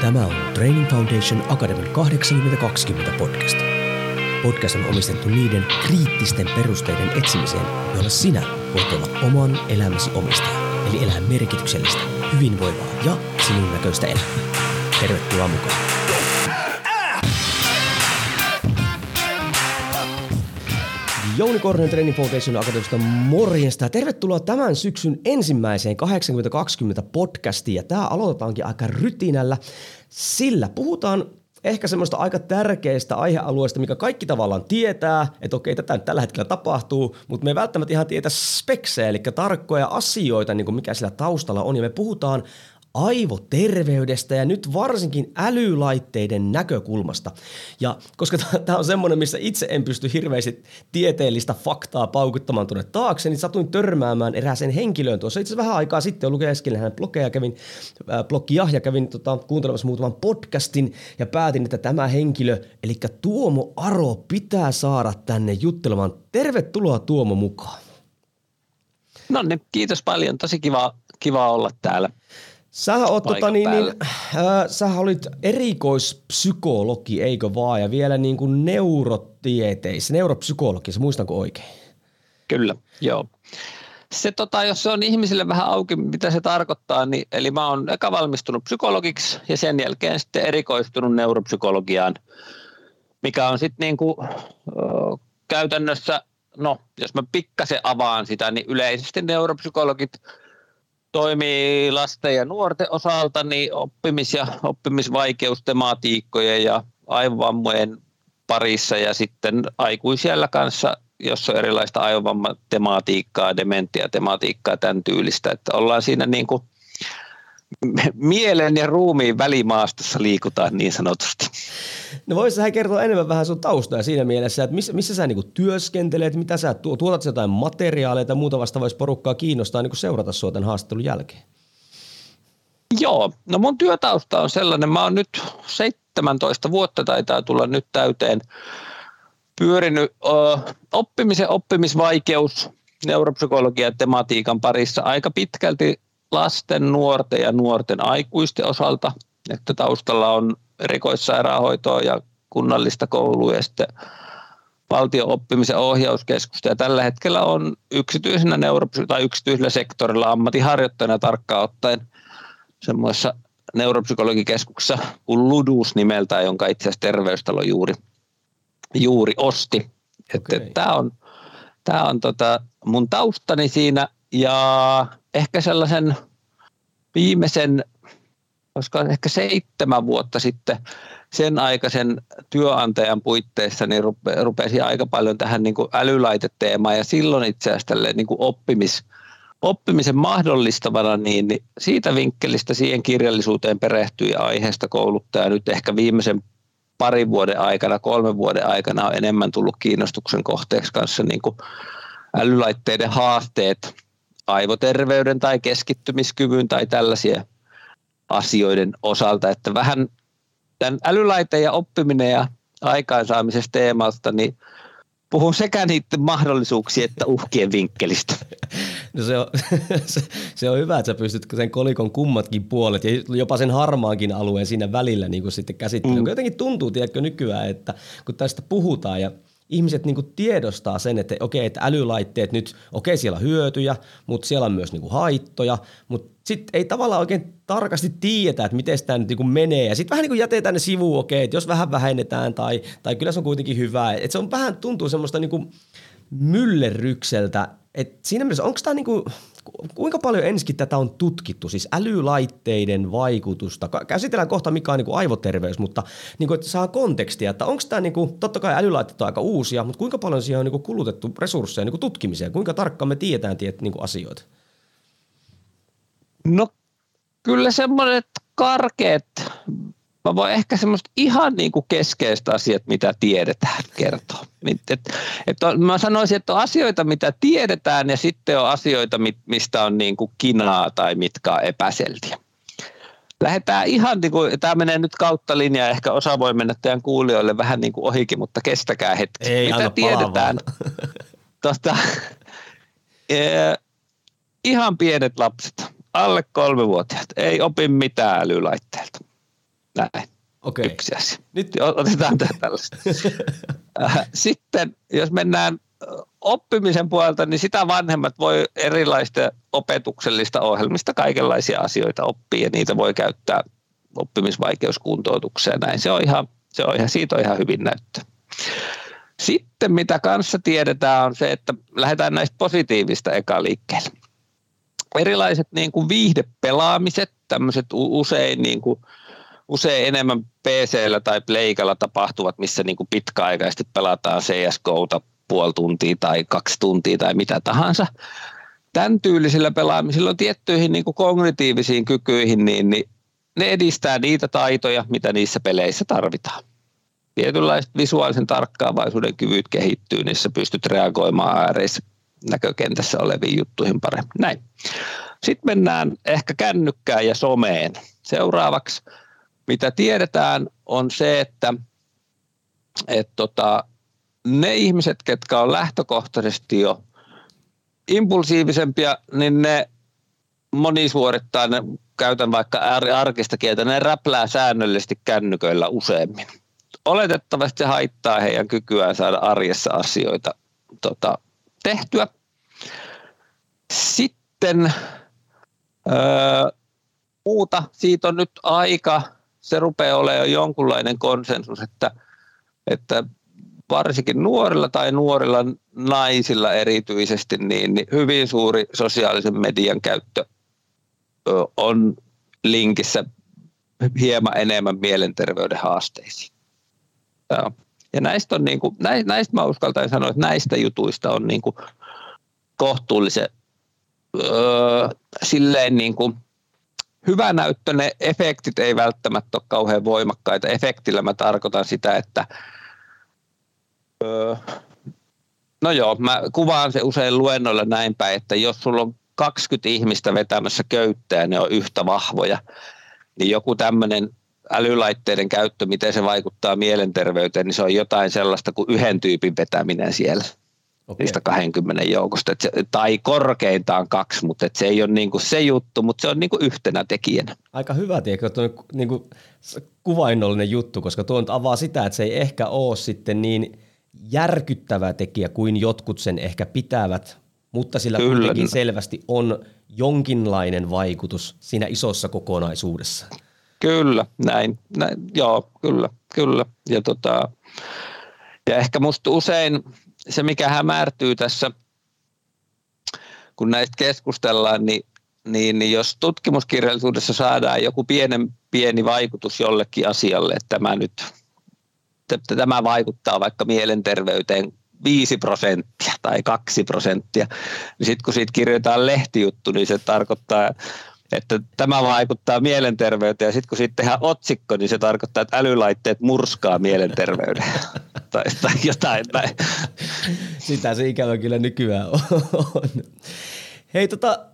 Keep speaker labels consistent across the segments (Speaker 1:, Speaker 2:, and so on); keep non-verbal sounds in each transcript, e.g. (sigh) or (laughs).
Speaker 1: Tämä on Training Foundation Academy 8020 podcast. Podcast on omistettu niiden kriittisten perusteiden etsimiseen, joilla sinä voit olla oman elämäsi omistaja. Eli elää merkityksellistä, hyvinvoivaa ja sinun näköistä elämää. Tervetuloa mukaan. Jouni Korhonen Training Foundation Akatemiasta morjesta. Tervetuloa tämän syksyn ensimmäiseen 8020 podcastiin. Ja tämä aloitetaankin aika rytinällä, sillä puhutaan ehkä semmoista aika tärkeistä aihealueista, mikä kaikki tavallaan tietää, että okei, tätä nyt tällä hetkellä tapahtuu, mutta me ei välttämättä ihan tietä speksejä, eli tarkkoja asioita, niin kuin mikä sillä taustalla on, ja me puhutaan aivoterveydestä ja nyt varsinkin älylaitteiden näkökulmasta. Ja koska tämä on semmoinen, missä itse en pysty hirveästi tieteellistä faktaa paukuttamaan tuonne taakse, niin satuin törmäämään erääseen henkilöön tuossa itse vähän aikaa sitten, lukenkin hänen blogeja, kävin äh, blogia ja kävin tota, kuuntelemassa muutaman podcastin ja päätin, että tämä henkilö, eli Tuomo Aro, pitää saada tänne juttelemaan. Tervetuloa Tuomo mukaan.
Speaker 2: No niin, kiitos paljon. Tosi kiva, kiva olla täällä.
Speaker 1: Sähän, oot, tota, niin, niin, äh, sähän olit erikoispsykologi, eikö vaan, ja vielä niin kuin neurotieteissä, neuropsykologi, muistanko oikein?
Speaker 2: Kyllä, joo. Se, tota, jos se on ihmisille vähän auki, mitä se tarkoittaa, niin eli mä oon eka valmistunut psykologiksi ja sen jälkeen sitten erikoistunut neuropsykologiaan, mikä on sitten niinku, käytännössä, no jos mä pikkasen avaan sitä, niin yleisesti neuropsykologit – toimii lasten ja nuorten osalta niin oppimis- ja oppimisvaikeustematiikkojen ja aivovammojen parissa ja sitten aikuisiellä kanssa, jos on erilaista aivovammatematiikkaa, dementiatematiikkaa, tämän tyylistä, että ollaan siinä niin kuin – (laughs) mielen ja ruumiin välimaastossa liikutaan niin sanotusti.
Speaker 1: No voisi sä kertoa enemmän vähän sun taustaa siinä mielessä, että missä, missä sä niinku työskentelet, mitä sä tuotat jotain materiaaleja tai muuta vasta voisi porukkaa kiinnostaa niinku seurata sua tämän haastattelun jälkeen?
Speaker 2: Joo, no mun työtausta on sellainen, mä oon nyt 17 vuotta taitaa tulla nyt täyteen pyörinyt ö, oppimisen oppimisvaikeus, neuropsykologian tematiikan parissa aika pitkälti lasten, nuorten ja nuorten aikuisten osalta, että taustalla on erikoissairaanhoitoa ja kunnallista koulua ja sitten valtion oppimisen ohjauskeskusta ja tällä hetkellä on yksityisenä neuropsy- tai yksityisellä sektorilla ammattiharjoittajana tarkkaan ottaen semmoisessa neuropsykologikeskuksessa kuin Ludus nimeltä, jonka itse asiassa terveystalo juuri, juuri osti. Okay. Tämä on, tää on tota mun taustani siinä ja ehkä sellaisen viimeisen, koska ehkä seitsemän vuotta sitten sen aikaisen työnantajan puitteissa niin rupe, rupesi aika paljon tähän niin kuin älylaiteteemaan ja silloin itse asiassa niin kuin oppimis, oppimisen mahdollistavana, niin, niin siitä vinkkelistä siihen kirjallisuuteen perehtyi aiheesta kouluttaja nyt ehkä viimeisen parin vuoden aikana, kolmen vuoden aikana on enemmän tullut kiinnostuksen kohteeksi kanssa niin kuin älylaitteiden haasteet aivoterveyden tai keskittymiskyvyn tai tällaisia asioiden osalta, että vähän tämän älylaiteen ja oppiminen ja aikaansaamisesta teemalta, niin puhun sekä niiden mahdollisuuksien että uhkien vinkkelistä. (laughs)
Speaker 1: No se on, (laughs) se, se on hyvä, että sä pystyt sen kolikon kummatkin puolet ja jopa sen harmaankin alueen siinä välillä niin kuin sitten käsittelemään. Mm. Jotenkin tuntuu, tiedätkö, nykyään, että kun tästä puhutaan ja – ihmiset niin kuin tiedostaa sen, että okei, että älylaitteet nyt, okei siellä on hyötyjä, mutta siellä on myös niin kuin haittoja, mutta sitten ei tavallaan oikein tarkasti tiedetä, että miten tämä nyt niin kuin menee. Ja sitten vähän niin kuin jätetään ne sivuun, okei, että jos vähän vähennetään tai, tai kyllä se on kuitenkin hyvä. Että se on vähän tuntuu semmoista niin kuin myllerrykseltä. Et siinä mielessä, onko tämä niinku, kuinka paljon ensikin tätä on tutkittu, siis älylaitteiden vaikutusta? Käsitellään kohta mikä on niin kuin aivoterveys, mutta niin kuin, että saa kontekstia, että onko tämä, niin kuin, totta kai älylaitteet on aika uusia, mutta kuinka paljon siihen on niin kuin kulutettu resursseja niin kuin tutkimiseen? Kuinka tarkkaan me tiedetään tiet, niin kuin asioita?
Speaker 2: No kyllä semmoiset karkeat mä voin ehkä semmoista ihan niin kuin keskeistä asiat, mitä tiedetään, kertoa. Et, et, mä sanoisin, että on asioita, mitä tiedetään ja sitten on asioita, mistä on niin kuin kinaa tai mitkä on epäselviä. Lähdetään ihan, niin kuin, tämä menee nyt kautta linjaa, ehkä osa voi mennä teidän kuulijoille vähän niin kuin ohikin, mutta kestäkää hetki.
Speaker 1: Ei,
Speaker 2: mitä tiedetään? (laughs) Tosta, (laughs) eh, ihan pienet lapset, alle kolmevuotiaat, ei opi mitään älylaitteelta Näin. Okay. Yksi asia. Nyt otetaan tällaista. (laughs) Äh, sitten jos mennään oppimisen puolelta, niin sitä vanhemmat voi erilaista opetuksellista ohjelmista kaikenlaisia asioita oppia ja niitä voi käyttää oppimisvaikeuskuntoutukseen. Näin se on ihan, se on ihan, siitä on ihan hyvin näyttö. Sitten mitä kanssa tiedetään on se, että lähdetään näistä positiivista eka liikkeelle. Erilaiset niin kuin viihdepelaamiset, tämmöiset usein, niin kuin, usein enemmän pc tai Pleikalla tapahtuvat, missä niin kuin pitkäaikaisesti pelataan CSGOta puoli tuntia tai kaksi tuntia tai mitä tahansa. Tämän tyylisillä pelaamisilla on tiettyihin niin kuin kognitiivisiin kykyihin, niin, niin ne edistää niitä taitoja, mitä niissä peleissä tarvitaan. Tietynlaiset visuaalisen tarkkaavaisuuden kyvyt kehittyy, niissä pystyt reagoimaan ääreissä näkökentässä oleviin juttuihin paremmin. Näin. Sitten mennään ehkä kännykkään ja someen. Seuraavaksi, mitä tiedetään, on se, että, että tota, ne ihmiset, ketkä on lähtökohtaisesti jo impulsiivisempia, niin ne moni suorittaa, ne käytän vaikka arkista kieltä, ne räplää säännöllisesti kännyköillä useammin. Oletettavasti se haittaa heidän kykyään saada arjessa asioita tota, tehtyä. Sitten öö, muuta, siitä on nyt aika, se rupeaa olemaan jonkunlainen konsensus, että, että varsinkin nuorilla tai nuorilla naisilla erityisesti, niin, niin hyvin suuri sosiaalisen median käyttö on linkissä hieman enemmän mielenterveyden haasteisiin. Ja näistä, on niin kuin, näistä mä uskaltaisin sanoa, että näistä jutuista on niin kuin kohtuullisen öö, silleen niin kuin hyvä näyttö, ne efektit ei välttämättä ole kauhean voimakkaita. Efektillä mä tarkoitan sitä, että öö, no joo, mä kuvaan se usein luennoilla näin päin, että jos sulla on 20 ihmistä vetämässä köyttää, ne on yhtä vahvoja, niin joku tämmöinen älylaitteiden käyttö, miten se vaikuttaa mielenterveyteen, niin se on jotain sellaista kuin yhden tyypin vetäminen siellä. Okay. niistä 20 joukosta, se, tai korkeintaan kaksi, mutta et se ei ole niinku se juttu, mutta se on niinku yhtenä tekijänä.
Speaker 1: Aika hyvä, tiedätkö, tuo niinku kuvainnollinen juttu, koska tuo nyt avaa sitä, että se ei ehkä ole sitten niin järkyttävä tekijä kuin jotkut sen ehkä pitävät, mutta sillä Kyllä. kuitenkin selvästi on jonkinlainen vaikutus siinä isossa kokonaisuudessa.
Speaker 2: Kyllä, näin. näin joo, kyllä, kyllä. Ja, tota, ja ehkä musta usein se, mikä hämärtyy tässä, kun näistä keskustellaan, niin, niin, niin jos tutkimuskirjallisuudessa saadaan joku pienen pieni vaikutus jollekin asialle, että tämä nyt että tämä vaikuttaa vaikka mielenterveyteen 5 prosenttia tai 2 prosenttia, niin sitten kun siitä kirjoitetaan lehtijuttu, niin se tarkoittaa että tämä vaikuttaa mielenterveyteen ja sitten kun siitä tehdään otsikko, niin se tarkoittaa, että älylaitteet murskaa mielenterveyden (laughs) tai, tai jotain näin.
Speaker 1: Sitä se ikävä kyllä nykyään on. Hei tota,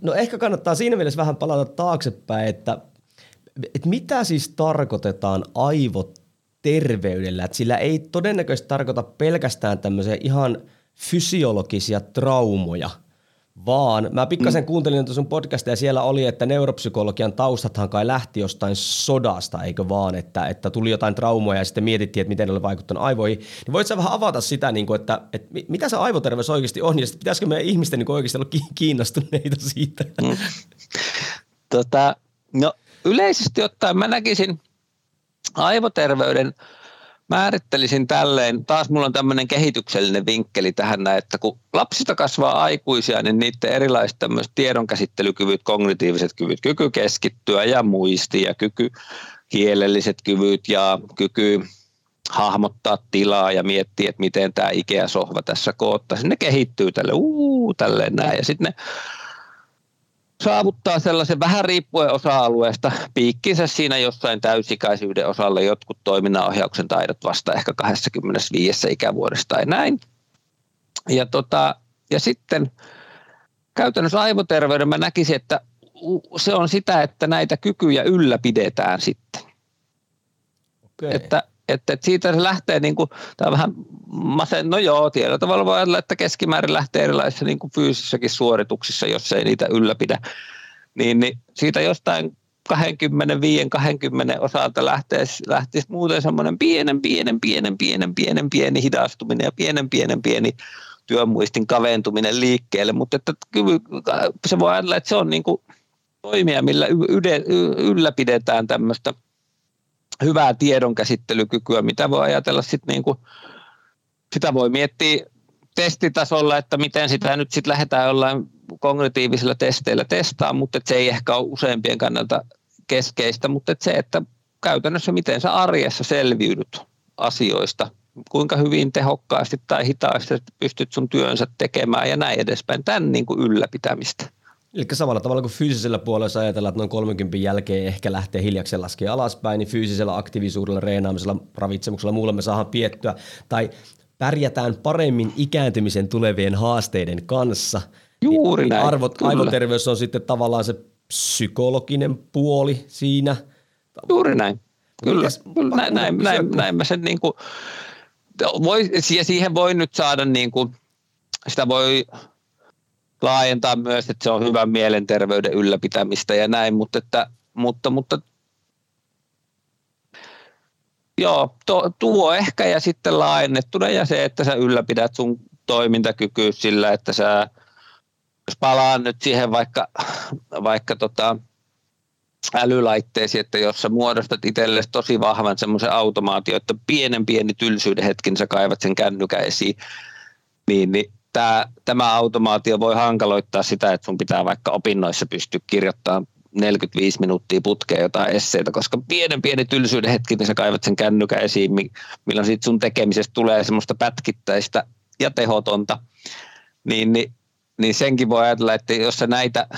Speaker 1: no ehkä kannattaa siinä mielessä vähän palata taaksepäin, että, että mitä siis tarkoitetaan aivoterveydellä, että sillä ei todennäköisesti tarkoita pelkästään tämmöisiä ihan fysiologisia traumoja – vaan mä pikkasen mm. kuuntelin tuon sun podcastia ja siellä oli, että neuropsykologian taustathan kai lähti jostain sodasta, eikö vaan, että, että tuli jotain traumoja ja sitten mietittiin, että miten ne oli vaikuttanut aivoihin. Niin voit sä vähän avata sitä, niin kuin, että, että mitä se aivoterveys oikeasti on ja sitten pitäisikö meidän ihmisten niin oikeasti olla kiinnostuneita siitä? Mm.
Speaker 2: Tota, no yleisesti ottaen mä näkisin aivoterveyden – määrittelisin tälleen, taas mulla on tämmöinen kehityksellinen vinkkeli tähän näin, että kun lapsista kasvaa aikuisia, niin niiden erilaiset tämmöiset tiedonkäsittelykyvyt, kognitiiviset kyvyt, kyky keskittyä ja muisti ja kyky kielelliset kyvyt ja kyky hahmottaa tilaa ja miettiä, että miten tämä Ikea-sohva tässä koottaisi. Ne kehittyy tälle, uu, tälleen näin. Ja sitten ne saavuttaa sellaisen vähän riippuen osa-alueesta piikkinsä siinä jossain täysikäisyyden osalla jotkut toiminnanohjauksen taidot vasta ehkä 25 ikävuodesta tai näin. Ja, tota, ja sitten käytännössä aivoterveyden mä näkisin, että se on sitä, että näitä kykyjä ylläpidetään sitten. Okay. Että että, että siitä se lähtee, niin kuin, tämä vähän masen, no joo, tietyllä tavalla voi ajatella, että keskimäärin lähtee erilaisissa niin kuin fyysisissäkin suorituksissa, jos ei niitä ylläpidä. Niin, niin siitä jostain 25-20 osalta lähtisi, lähtisi muuten semmoinen pienen, pienen, pienen, pienen, pienen, pieni hidastuminen ja pienen, pienen, pieni työmuistin kaventuminen liikkeelle, mutta että se voi ajatella, että se on niin kuin toimia, millä ylläpidetään tämmöistä hyvää tiedonkäsittelykykyä, mitä voi ajatella sitten niin kuin, sitä voi miettiä testitasolla, että miten sitä nyt sitten lähdetään jollain kognitiivisilla testeillä testaa, mutta se ei ehkä ole useimpien kannalta keskeistä, mutta se, että käytännössä miten sä arjessa selviydyt asioista, kuinka hyvin tehokkaasti tai hitaasti pystyt sun työnsä tekemään ja näin edespäin, tämän niin kuin ylläpitämistä.
Speaker 1: Eli samalla tavalla kuin fyysisellä puolella ajatellaan, että noin 30 jälkeen ehkä lähtee hiljakseen laskea alaspäin, niin fyysisellä aktiivisuudella, reenaamisella, ravitsemuksella, muulla me saadaan piettyä tai pärjätään paremmin ikääntymisen tulevien haasteiden kanssa.
Speaker 2: Juuri niin näin.
Speaker 1: Arvot, aivoterveys on sitten tavallaan se psykologinen puoli siinä.
Speaker 2: Juuri näin. Kyllä, kyllä näin, näin, näin, näin mä sen niin kuin, voi, siihen voi nyt saada niin kuin, sitä voi laajentaa myös, että se on hyvän mielenterveyden ylläpitämistä ja näin, mutta, että, mutta, mutta joo, to, tuo ehkä ja sitten laajennettuna ja se, että sä ylläpidät sun toimintakykyä sillä, että sä, jos palaan nyt siihen vaikka, vaikka tota, älylaitteisiin, että jos sä muodostat itsellesi tosi vahvan semmoisen automaatio, että pienen pieni tylsyyden hetkin sä kaivat sen kännykän esiin, niin, niin tämä, tämä automaatio voi hankaloittaa sitä, että sun pitää vaikka opinnoissa pystyä kirjoittamaan 45 minuuttia putkeen jotain esseitä, koska pienen pieni tylsyyden hetki, niin sä kaivat sen kännykän esiin, milloin siitä sun tekemisestä tulee semmoista pätkittäistä ja tehotonta, niin, niin, niin senkin voi ajatella, että jos sä näitä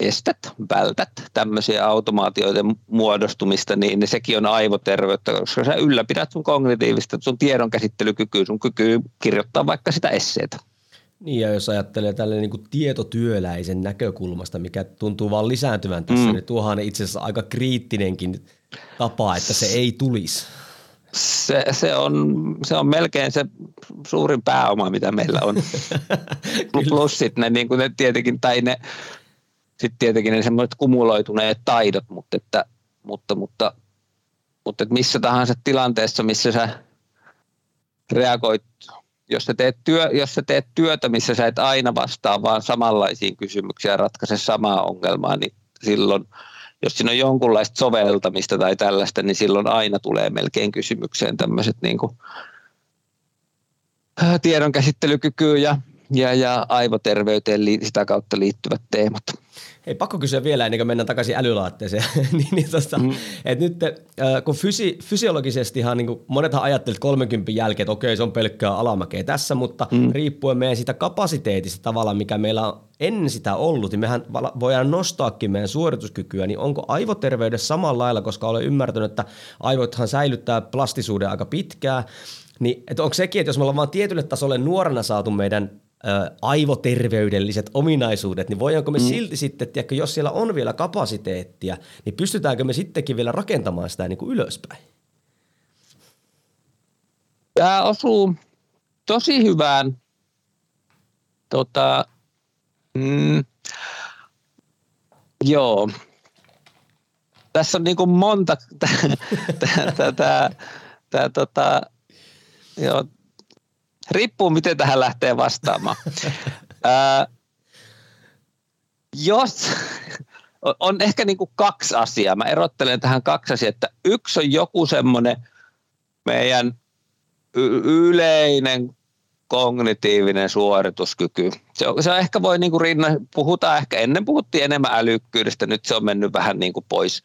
Speaker 2: estät, vältät tämmöisiä automaatioiden muodostumista, niin, sekin on aivoterveyttä, koska sä ylläpidät sun kognitiivista, sun tiedonkäsittelykykyä, sun kykyä kirjoittaa vaikka sitä esseitä.
Speaker 1: Niin ja jos ajattelee tälle niin kuin tietotyöläisen näkökulmasta, mikä tuntuu vaan lisääntyvän tässä, mm. niin tuohan itse asiassa aika kriittinenkin tapa, että se ei tulisi.
Speaker 2: Se, se, on, se on melkein se suurin pääoma, mitä meillä on. (laughs) Plus sitten ne, niin kuin ne tietenkin, tai ne sitten tietenkin ne semmoiset kumuloituneet taidot, mutta, että, mutta, mutta, mutta että missä tahansa tilanteessa, missä sä reagoit, jos sä, teet työ, jos sä teet työtä, missä sä et aina vastaa vaan samanlaisiin kysymyksiin ja ratkaise samaa ongelmaa, niin silloin, jos siinä on jonkunlaista soveltamista tai tällaista, niin silloin aina tulee melkein kysymykseen tämmöiset niin kuin, tiedonkäsittelykykyä ja, ja, ja aivoterveyteen sitä kautta liittyvät teemat.
Speaker 1: Hei, pakko kysyä vielä ennen kuin mennään takaisin älylaatteeseen. (laughs) niin, niin tosta, mm. et nyt, kun fysi, fysiologisestihan niin monethan ajattelevat 30 jälkeen, että okei, se on pelkkää alamäkeä tässä, mutta mm. riippuen meidän sitä kapasiteetista tavallaan, mikä meillä on ennen sitä ollut, niin mehän voidaan nostaakin meidän suorituskykyä, niin onko aivoterveydessä samalla lailla, koska olen ymmärtänyt, että aivothan säilyttää plastisuuden aika pitkään, niin että onko sekin, että jos me ollaan vaan tietylle tasolle nuorena saatu meidän aivoterveydelliset ominaisuudet, niin voidaanko me mm. silti sitten, tiedätkö, jos siellä on vielä kapasiteettia, niin pystytäänkö me sittenkin vielä rakentamaan sitä niin kuin ylöspäin?
Speaker 2: Tämä osuu tosi hyvään tota, mm, joo. Tässä on niin kuin monta, (laughs) tämä tota, joo, Riippuu, miten tähän lähtee vastaamaan. (laughs) Ää, jos, (laughs) on ehkä niin kuin kaksi asiaa. Mä erottelen tähän kaksi asiaa, että yksi on joku semmoinen meidän y- yleinen kognitiivinen suorituskyky. Se, on, se on ehkä voi niin kuin rinna, puhutaan ehkä, ennen puhuttiin enemmän älykkyydestä, nyt se on mennyt vähän niin kuin pois,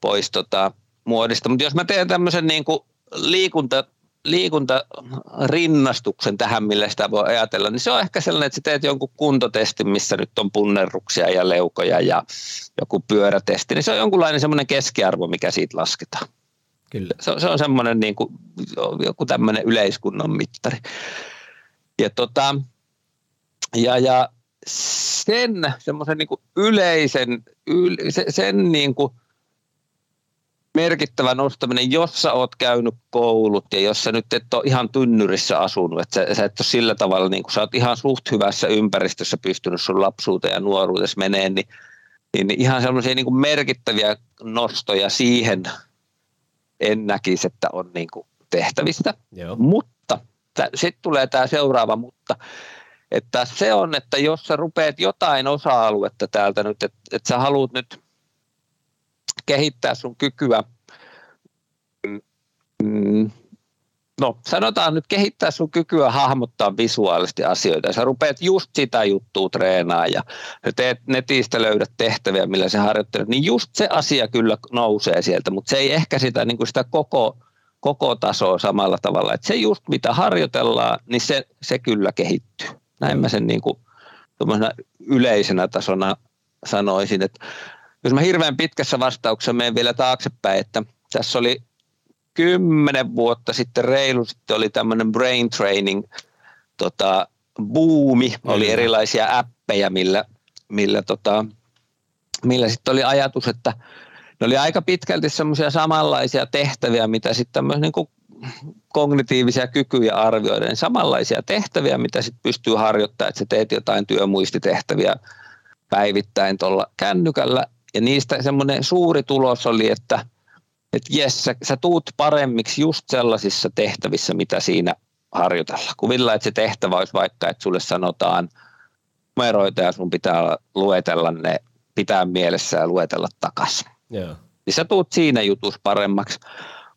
Speaker 2: pois tota, muodista. Mutta jos mä teen tämmöisen niin kuin liikunta, liikuntarinnastuksen tähän, millä sitä voi ajatella, niin se on ehkä sellainen, että sä teet jonkun kuntotestin, missä nyt on punnerruksia ja leukoja ja joku pyörätesti, niin se on jonkunlainen semmoinen keskiarvo, mikä siitä lasketaan. Kyllä. Se, on, se on semmoinen niin kuin, joku tämmöinen yleiskunnon mittari. Ja, tota, ja, ja sen semmoisen niin yleisen, yl, sen niin kuin merkittävä nostaminen, jos sä oot käynyt koulut ja jos sä nyt et ole ihan tynnyrissä asunut, että sä, sä et ole sillä tavalla, niin kun sä oot ihan suht hyvässä ympäristössä pystynyt sun lapsuuteen ja nuoruudessa meneen, niin niin ihan sellaisia niin kuin merkittäviä nostoja siihen en näkisi, että on niin kuin tehtävistä. Joo. Mutta sitten tulee tämä seuraava mutta, että se on, että jos sä rupeat jotain osa-aluetta täältä nyt, että, että sä haluat nyt kehittää sun kykyä mm, no sanotaan nyt kehittää sun kykyä hahmottaa visuaalisesti asioita. Sä rupeat just sitä juttua treenaa ja teet netistä löydät tehtäviä, millä se harjoittelet, niin just se asia kyllä nousee sieltä, mutta se ei ehkä sitä, niin kuin sitä koko, koko tasoa samalla tavalla. Et se just mitä harjoitellaan, niin se, se kyllä kehittyy. Näin mä sen niin kuin, yleisenä tasona sanoisin, että jos mä hirveän pitkässä vastauksessa menen vielä taaksepäin, että tässä oli kymmenen vuotta sitten reilu sitten oli tämmöinen brain training tota, buumi, oli erilaisia appeja, millä, millä, tota, millä sitten oli ajatus, että ne oli aika pitkälti semmoisia samanlaisia tehtäviä, mitä sitten tämmöisiä niin kognitiivisia kykyjä arvioiden, samanlaisia tehtäviä, mitä sitten pystyy harjoittamaan, että sä teet jotain työmuistitehtäviä päivittäin tuolla kännykällä, ja niistä semmoinen suuri tulos oli, että että jes, sä, sä tuut paremmiksi just sellaisissa tehtävissä, mitä siinä harjoitella. Kuvilla, että se tehtävä olisi vaikka, että sulle sanotaan numeroita ja sun pitää luetella ne, pitää mielessä ja luetella takaisin. Yeah. Niin sä tuut siinä jutus paremmaksi.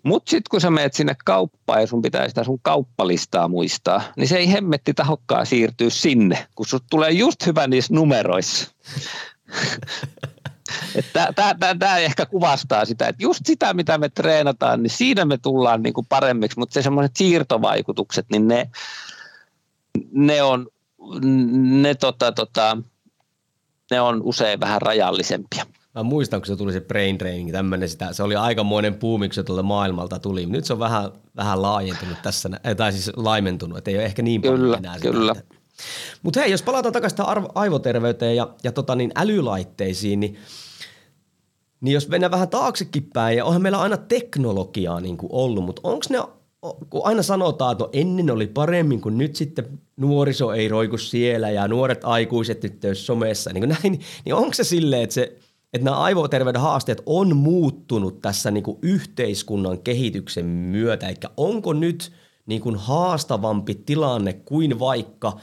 Speaker 2: Mutta sitten kun sä menet sinne kauppaan ja sun pitää sitä sun kauppalistaa muistaa, niin se ei hemmetti tahokkaan siirtyä sinne, kun sut tulee just hyvä niissä numeroissa. (laughs) Tämä ehkä kuvastaa sitä, että just sitä, mitä me treenataan, niin siinä me tullaan niin kuin paremmiksi, mutta se semmoiset siirtovaikutukset, niin ne, ne on, ne, tota, tota, ne on usein vähän rajallisempia.
Speaker 1: Mä muistan, kun se tuli se brain training, tämmöinen sitä, se oli aikamoinen puumi, kun se tuolta maailmalta tuli. Nyt se on vähän, vähän laajentunut tässä, tai siis laimentunut, että ei ole ehkä niin paljon
Speaker 2: kyllä,
Speaker 1: enää
Speaker 2: Kyllä,
Speaker 1: Mutta hei, jos palataan takaisin aivoterveyteen ja, ja tota niin, älylaitteisiin, niin niin jos mennään vähän taaksekin päin, ja onhan meillä aina teknologiaa niin kuin ollut, mutta onko ne, kun aina sanotaan, että no ennen oli paremmin, kun nyt sitten nuoriso ei roiku siellä ja nuoret aikuiset nyt somessa, niin, (laughs) näin, niin onko se silleen, että, se, että nämä aivoterveyden haasteet on muuttunut tässä niin kuin yhteiskunnan kehityksen myötä, eli onko nyt niin kuin haastavampi tilanne kuin vaikka,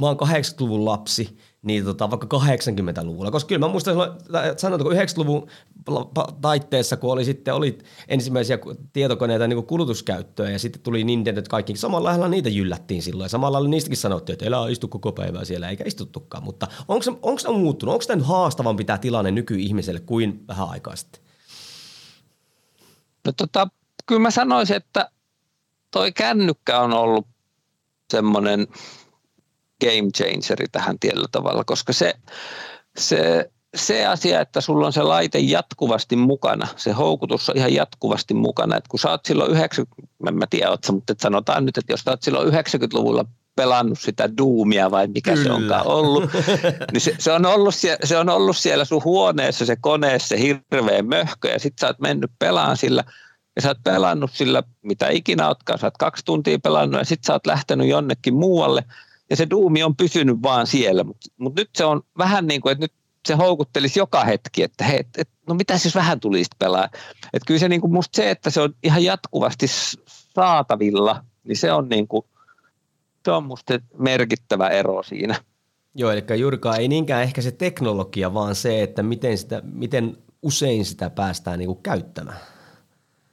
Speaker 1: mä oon 80-luvun lapsi, niin tota, vaikka 80-luvulla. Koska kyllä mä muistan, sanotaanko 90-luvun taitteessa, kun oli sitten oli ensimmäisiä tietokoneita niin kulutuskäyttöä ja sitten tuli Nintendo kaikki. Samalla lailla niitä jyllättiin silloin ja samalla lailla niistäkin sanottiin, että elää istu koko päivää siellä eikä istuttukaan. Mutta onko se, muuttunut? Onko tämä haastavampi tämä tilanne nykyihmiselle kuin vähän aikaa sitten?
Speaker 2: No tota, kyllä mä sanoisin, että toi kännykkä on ollut semmoinen – game changeri tähän tietyllä tavalla, koska se, se, se asia, että sulla on se laite jatkuvasti mukana, se houkutus on ihan jatkuvasti mukana, että kun sä oot silloin 90, en mä tiedä, oot, mutta sanotaan nyt, että jos sä oot silloin 90-luvulla pelannut sitä Doomia vai mikä Kyllä. se onkaan ollut, (laughs) niin se, se, on ollut siellä, se on ollut siellä sun huoneessa se koneessa se hirveä möhkö ja sit sä oot mennyt pelaan sillä ja sä oot pelannut sillä mitä ikinä ootkaan, sä oot kaksi tuntia pelannut ja sit sä oot lähtenyt jonnekin muualle – ja se duumi on pysynyt vaan siellä, mutta mut nyt se on vähän niin kuin, että nyt se houkuttelisi joka hetki, että hei, et, et, no mitä jos vähän tulisi pelaa. Että kyllä se niin kuin musta se, että se on ihan jatkuvasti saatavilla, niin se on niin kuin, se on musta merkittävä ero siinä.
Speaker 1: Joo, eli juurikaan ei niinkään ehkä se teknologia, vaan se, että miten, sitä, miten usein sitä päästään niin kuin käyttämään.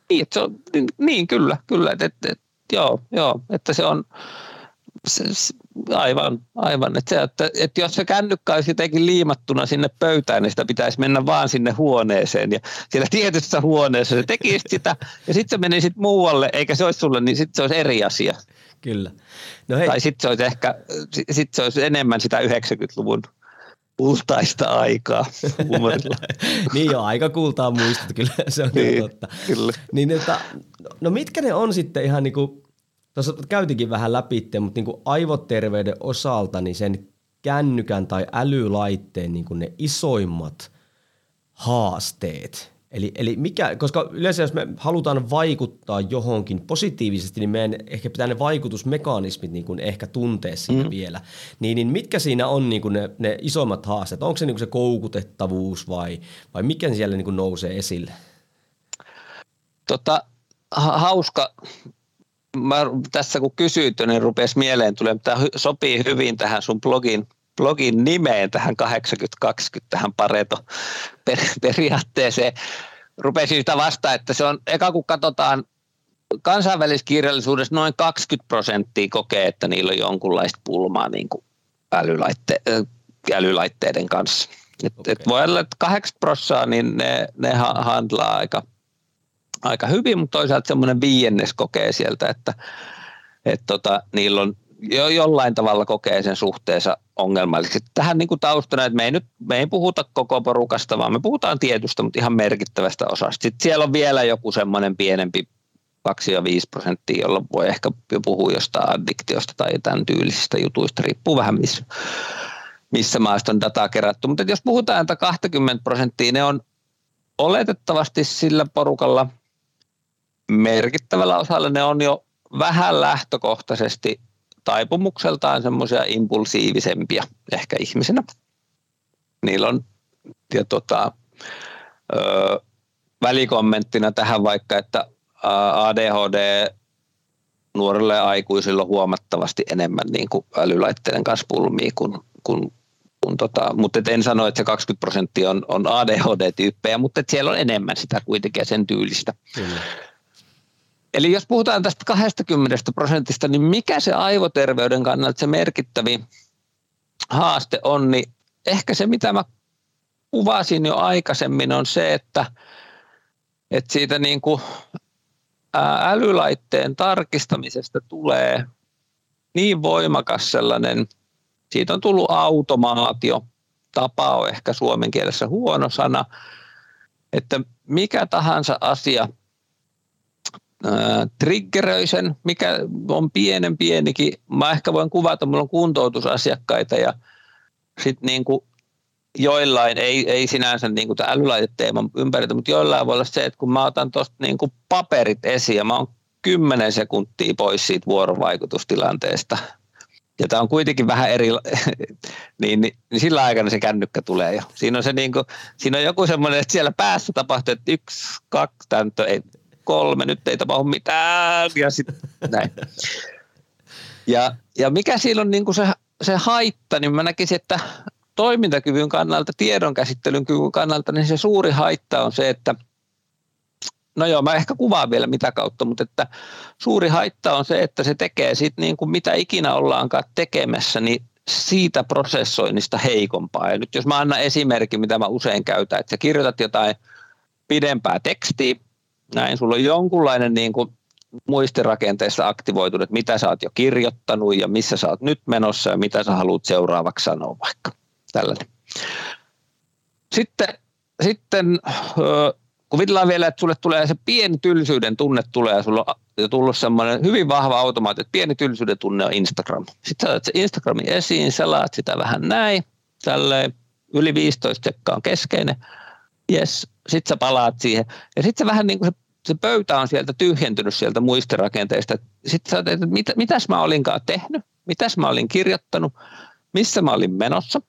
Speaker 2: Niin, että se on, niin kyllä, kyllä. Että, että, että, joo, joo, että se on, se, aivan, aivan. Että, se, että, että jos se kännykkä olisi jotenkin liimattuna sinne pöytään, niin sitä pitäisi mennä vaan sinne huoneeseen. Ja siellä tietyssä huoneessa se tekisi sitä, ja sitten se meni sitten muualle, eikä se olisi sulle, niin sitten se olisi eri asia.
Speaker 1: Kyllä.
Speaker 2: No hei. Tai sitten se olisi ehkä, sit se olisi enemmän sitä 90-luvun kultaista aikaa (laughs)
Speaker 1: niin jo, aika kultaa muistat, kyllä se on niin, totta. Kyllä. Niin, että, no mitkä ne on sitten ihan niin kuin tuossa käytikin vähän läpi, mutta niin kuin aivoterveyden osalta niin sen kännykän tai älylaitteen niin kuin ne isoimmat haasteet, Eli, eli mikä, koska yleensä jos me halutaan vaikuttaa johonkin positiivisesti, niin meidän ehkä pitää ne vaikutusmekanismit niin kuin ehkä tuntea siinä mm. vielä. Niin, niin mitkä siinä on niin kuin ne, ne isommat haasteet? Onko se niin kuin se koukutettavuus vai, vai mikä siellä niin kuin nousee esille?
Speaker 2: Tota, ha- hauska. Mä tässä kun kysyit, niin rupesi mieleen tulee, tämä sopii hyvin tähän sun blogin blogin nimeen tähän 80-20, tähän Pareto periaatteeseen. Rupesin sitä vastaan, että se on, eka kun katsotaan kansainväliskirjallisuudessa noin 20 prosenttia kokee, että niillä on jonkunlaista pulmaa niin kuin älylaitte, älylaitteiden kanssa. Et, okay. et voi olla, että 80 prosenttia niin ne, ne handlaa aika, aika hyvin, mutta toisaalta semmoinen viiennes kokee sieltä, että et tota, niillä on jo, jollain tavalla kokee sen suhteensa ongelmalliseksi. Tähän niin kuin taustana, että me ei, nyt, me ei puhuta koko porukasta, vaan me puhutaan tietystä, mutta ihan merkittävästä osasta. Sitten siellä on vielä joku semmoinen pienempi 2 ja 5 prosenttia, jolla voi ehkä jo puhua jostain addiktiosta tai tämän tyylisistä jutuista, riippuu vähän missä, missä maasta on dataa kerätty. Mutta jos puhutaan, että 20 prosenttia, ne on oletettavasti sillä porukalla merkittävällä osalla ne on jo vähän lähtökohtaisesti taipumukseltaan semmoisia impulsiivisempia ehkä ihmisenä. Niillä on, ja tota, ö, välikommenttina tähän vaikka, että ADHD nuorille aikuisille on huomattavasti enemmän niin kuin älylaitteiden kanssa pulmia kuin, kuin kun tota, mutta en sano, että se 20 prosenttia on, on ADHD-tyyppejä, mutta siellä on enemmän sitä kuitenkin sen tyylistä. Kyllä. Eli jos puhutaan tästä 20 prosentista, niin mikä se aivoterveyden kannalta se merkittävi haaste on, niin ehkä se, mitä mä kuvasin jo aikaisemmin, on se, että, että siitä niin kuin älylaitteen tarkistamisesta tulee niin voimakas sellainen, siitä on tullut automaatio, tapa on ehkä suomen kielessä huono sana, että mikä tahansa asia, triggeröi sen, mikä on pienen pienikin. Mä ehkä voin kuvata, mulla on kuntoutusasiakkaita ja sitten niin kuin joillain, ei, ei sinänsä niin kuin älylaiteteeman ympärillä, mutta joillain voi olla se, että kun mä otan tuosta niin kuin paperit esiin ja mä oon 10 sekuntia pois siitä vuorovaikutustilanteesta, ja tämä on kuitenkin vähän eri, (laughs) niin, niin, niin sillä aikana se kännykkä tulee jo. Siinä on, se niin kuin, siinä on joku semmoinen, että siellä päässä tapahtuu, että yksi, kaksi, tämän, ei, kolme, nyt ei tapahdu mitään ja sitten näin. Ja, ja mikä siinä on niin kuin se, se haitta, niin mä näkisin, että toimintakyvyn kannalta, tiedonkäsittelyn kyvyn kannalta, niin se suuri haitta on se, että no joo, mä ehkä kuvaan vielä mitä kautta, mutta että suuri haitta on se, että se tekee sitten niin kuin mitä ikinä ollaankaan tekemässä, niin siitä prosessoinnista heikompaa. Ja nyt jos mä annan esimerkin, mitä mä usein käytän, että sä kirjoitat jotain pidempää tekstiä, näin, sulla on jonkunlainen niin kuin muistirakenteessa aktivoitunut, että mitä sä oot jo kirjoittanut ja missä sä oot nyt menossa ja mitä sä haluat seuraavaksi sanoa vaikka. Tällainen. Sitten, sitten kuvitellaan vielä, että sulle tulee se pieni tylsyyden tunne tulee ja sulla on tullut semmoinen hyvin vahva automaatio, että pieni tylsyyden tunne on Instagram. Sitten sä se Instagramin esiin, selaat sitä vähän näin, tälleen, yli 15 sekkaa on keskeinen. Yes, sitten sä palaat siihen. Ja sitten se vähän niin kuin se, se pöytä on sieltä tyhjentynyt sieltä muistirakenteista. Sitten sä teet, että mit, mitäs mä olinkaan tehnyt, mitäs mä olin kirjoittanut, missä mä olin menossa.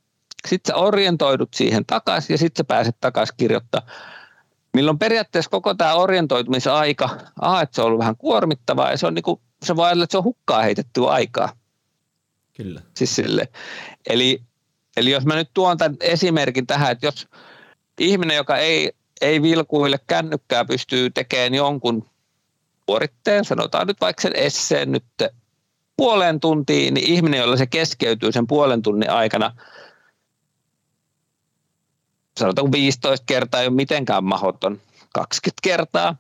Speaker 2: Sitten sä orientoidut siihen takaisin ja sitten sä pääset takaisin kirjoittaa. Milloin periaatteessa koko tämä orientoitumisaika, aha, että se on ollut vähän kuormittavaa ja se on niin kuin, se voi olla, että se on hukkaa heitettyä aikaa.
Speaker 1: Kyllä.
Speaker 2: Siis sille. Eli, eli jos mä nyt tuon tämän esimerkin tähän, että jos ihminen, joka ei ei vilkuille kännykkää pystyy tekemään jonkun suoritteen, sanotaan nyt vaikka sen esseen nyt puoleen tuntiin, niin ihminen, jolla se keskeytyy sen puolen tunnin aikana, sanotaan 15 kertaa ei ole mitenkään mahoton, 20 kertaa,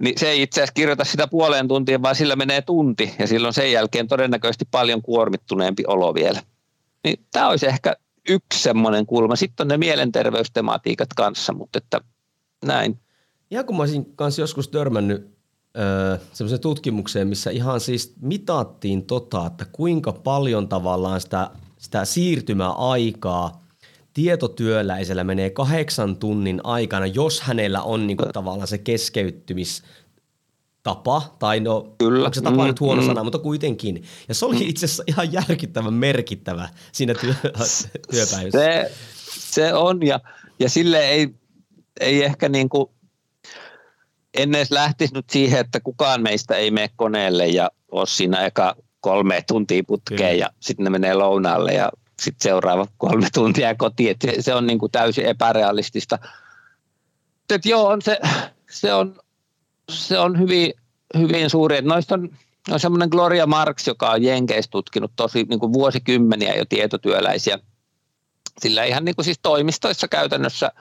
Speaker 2: niin se ei itse asiassa kirjoita sitä puoleen tuntiin, vaan sillä menee tunti ja silloin sen jälkeen todennäköisesti paljon kuormittuneempi olo vielä. Niin tämä olisi ehkä yksi semmoinen kulma. Sitten on ne mielenterveystematiikat kanssa, mutta että näin.
Speaker 1: Ihan kun mä olisin kanssa joskus törmännyt öö, semmoiseen tutkimukseen, missä ihan siis mitattiin tota, että kuinka paljon tavallaan sitä, sitä siirtymäaikaa tietotyöläisellä menee kahdeksan tunnin aikana, jos hänellä on niin kuin, tavallaan se keskeyttymis tapa, tai no, Kyllä. onko se tapa mm, nyt huono mm. sana, mutta kuitenkin. Ja se oli mm. itse asiassa ihan järkittävän merkittävä siinä työ, työpäivässä.
Speaker 2: Se, se on, ja, ja sille ei, ei ehkä niin kuin, en edes lähtisi nyt siihen, että kukaan meistä ei mene koneelle ja ole siinä eka kolme tuntia putkeen Kyllä. ja sitten ne menee lounaalle ja sitten seuraava kolme (laughs) tuntia kotiin. Et se, se on niin kuin täysin epärealistista. Et joo, on se, se, on, se on hyvin, hyvin suuri. Noista on, on semmoinen Gloria Marx, joka on Jenkeissä tutkinut tosi niin kuin vuosikymmeniä jo tietotyöläisiä. Sillä ihan niin kuin siis toimistoissa käytännössä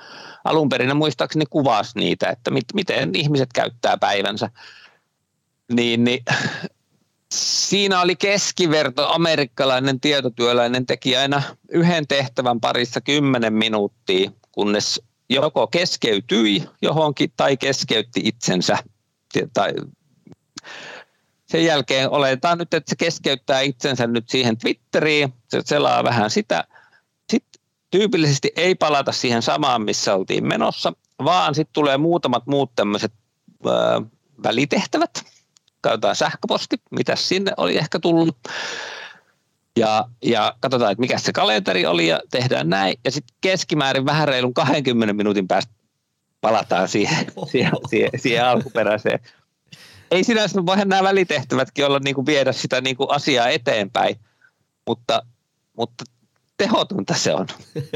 Speaker 2: alun perin muistaakseni kuvasi niitä, että mit, miten ihmiset käyttää päivänsä. Niin, niin Siinä oli keskiverto amerikkalainen tietotyöläinen teki aina yhden tehtävän parissa kymmenen minuuttia, kunnes joko keskeytyi johonkin tai keskeytti itsensä. Tai sen jälkeen oletetaan nyt, että se keskeyttää itsensä nyt siihen Twitteriin, se selaa vähän sitä. Sitten tyypillisesti ei palata siihen samaan, missä oltiin menossa, vaan sitten tulee muutamat muut tämmöiset välitehtävät, käytetään sähköposti, mitä sinne oli ehkä tullut. Ja, ja katsotaan, että mikä se kalenteri oli ja tehdään näin. Ja sitten keskimäärin vähän reilun 20 minuutin päästä palataan siihen, siihen, siihen, siihen alkuperäiseen. Ei sinänsä voihan nämä välitehtävätkin olla niin kuin viedä sitä niin kuin asiaa eteenpäin, mutta, mutta tehotonta se on. (laughs)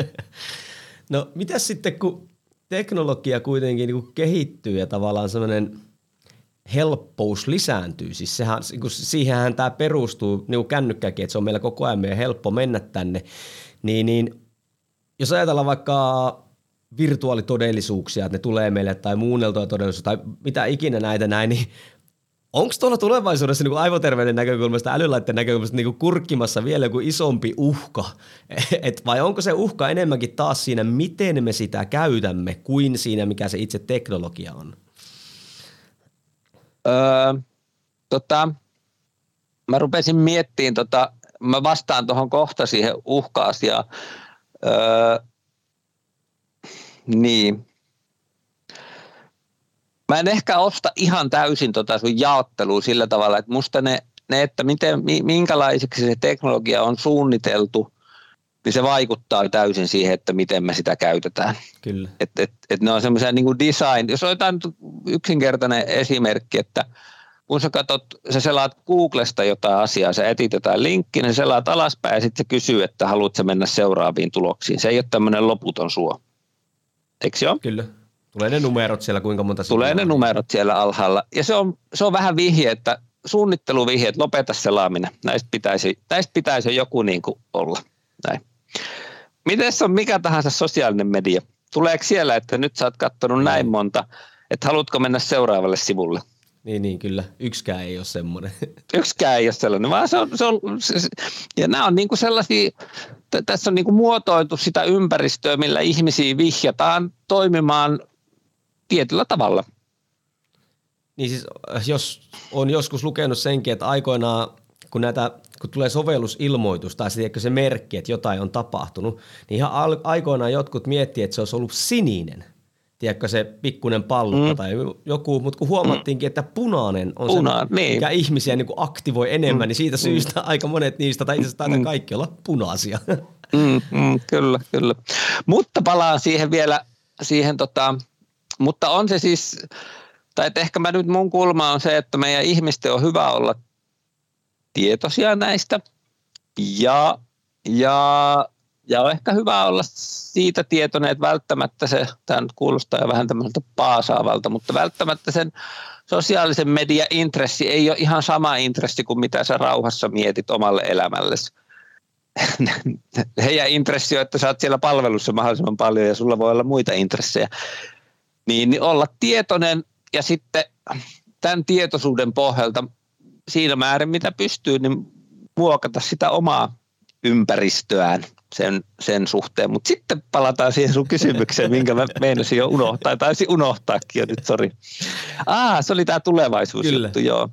Speaker 1: No mitä sitten, kun teknologia kuitenkin niin kuin kehittyy ja tavallaan semmoinen – helppous lisääntyy. Siis sehän, kun siihenhän tämä perustuu, niin kuin kännykkäkin, että se on meillä koko ajan meidän helppo mennä tänne. Niin, niin jos ajatellaan vaikka virtuaalitodellisuuksia, että ne tulee meille tai muunneltua todellisuutta tai mitä ikinä näitä näin, niin onko tuolla tulevaisuudessa niin aivoterveyden näkökulmasta, älylaitteen näkökulmasta niin kurkkimassa vielä joku isompi uhka? (laughs) Et vai onko se uhka enemmänkin taas siinä, miten me sitä käytämme, kuin siinä, mikä se itse teknologia on?
Speaker 2: Öö, tota, mä rupesin miettimään, tota, mä vastaan tuohon kohta siihen uhka-asiaan. Öö, niin. Mä en ehkä osta ihan täysin tota sun jaottelua sillä tavalla, että musta ne, ne että miten, minkälaiseksi se teknologia on suunniteltu, niin se vaikuttaa täysin siihen, että miten me sitä käytetään.
Speaker 1: Kyllä.
Speaker 2: Et, et, et ne on semmoisia niin design, jos otetaan yksinkertainen esimerkki, että kun sä katsot, sä selaat Googlesta jotain asiaa, sä etit jotain linkkiä, niin sä selaat alaspäin ja sitten se kysyy, että haluatko mennä seuraaviin tuloksiin. Se ei ole tämmöinen loputon suo. Eikö joo?
Speaker 1: Kyllä. Tulee ne numerot siellä, kuinka monta
Speaker 2: Tulee ne numerot siellä alhaalla. Ja se on, se on vähän vihje, että suunnitteluvihje, että lopeta selaaminen. Näistä pitäisi, näistä pitäisi joku niin kuin olla. Näin. Miten on mikä tahansa sosiaalinen media? Tuleeko siellä, että nyt sä oot katsonut näin monta, että haluatko mennä seuraavalle sivulle?
Speaker 1: Niin, niin kyllä. Yksikään ei ole semmoinen. (laughs)
Speaker 2: Yksikään ei ole sellainen, vaan se on, se on se, ja nämä on niin kuin sellaisia, t- tässä on niin kuin muotoiltu sitä ympäristöä, millä ihmisiä vihjataan toimimaan tietyllä tavalla.
Speaker 1: Niin siis, jos on joskus lukenut senkin, että aikoinaan kun näitä kun tulee sovellusilmoitus tai se, se merkki, että jotain on tapahtunut, niin ihan aikoinaan jotkut miettii, että se olisi ollut sininen. Tiedätkö se pikkuinen pallo mm. tai joku, mutta kun huomattiinkin, että punainen on Puna, se, niin. mikä ihmisiä niin kuin aktivoi enemmän, mm. niin siitä syystä mm. aika monet niistä, tai itse asiassa mm. kaikki olla punaisia.
Speaker 2: Mm, mm, kyllä, kyllä. Mutta palaan siihen vielä, siihen tota, mutta on se siis, tai ehkä mä nyt mun kulma on se, että meidän ihmisten on hyvä olla tietoisia näistä ja, ja, ja on ehkä hyvä olla siitä tietoinen, että välttämättä se, tämä nyt kuulostaa jo vähän tämmöiseltä paasaavalta, mutta välttämättä sen sosiaalisen media intressi ei ole ihan sama intressi kuin mitä sä rauhassa mietit omalle elämällesi. (laughs) Heidän intressi on, että sä oot siellä palvelussa mahdollisimman paljon ja sulla voi olla muita intressejä. Niin, niin olla tietoinen ja sitten tämän tietoisuuden pohjalta siinä määrin, mitä pystyy, niin muokata sitä omaa ympäristöään sen, sen suhteen. Mutta sitten palataan siihen sun kysymykseen, minkä mä meinasin jo unohtaa. Taisi unohtaakin jo nyt, sori. Ah, se oli tämä tulevaisuusjuttu, joo.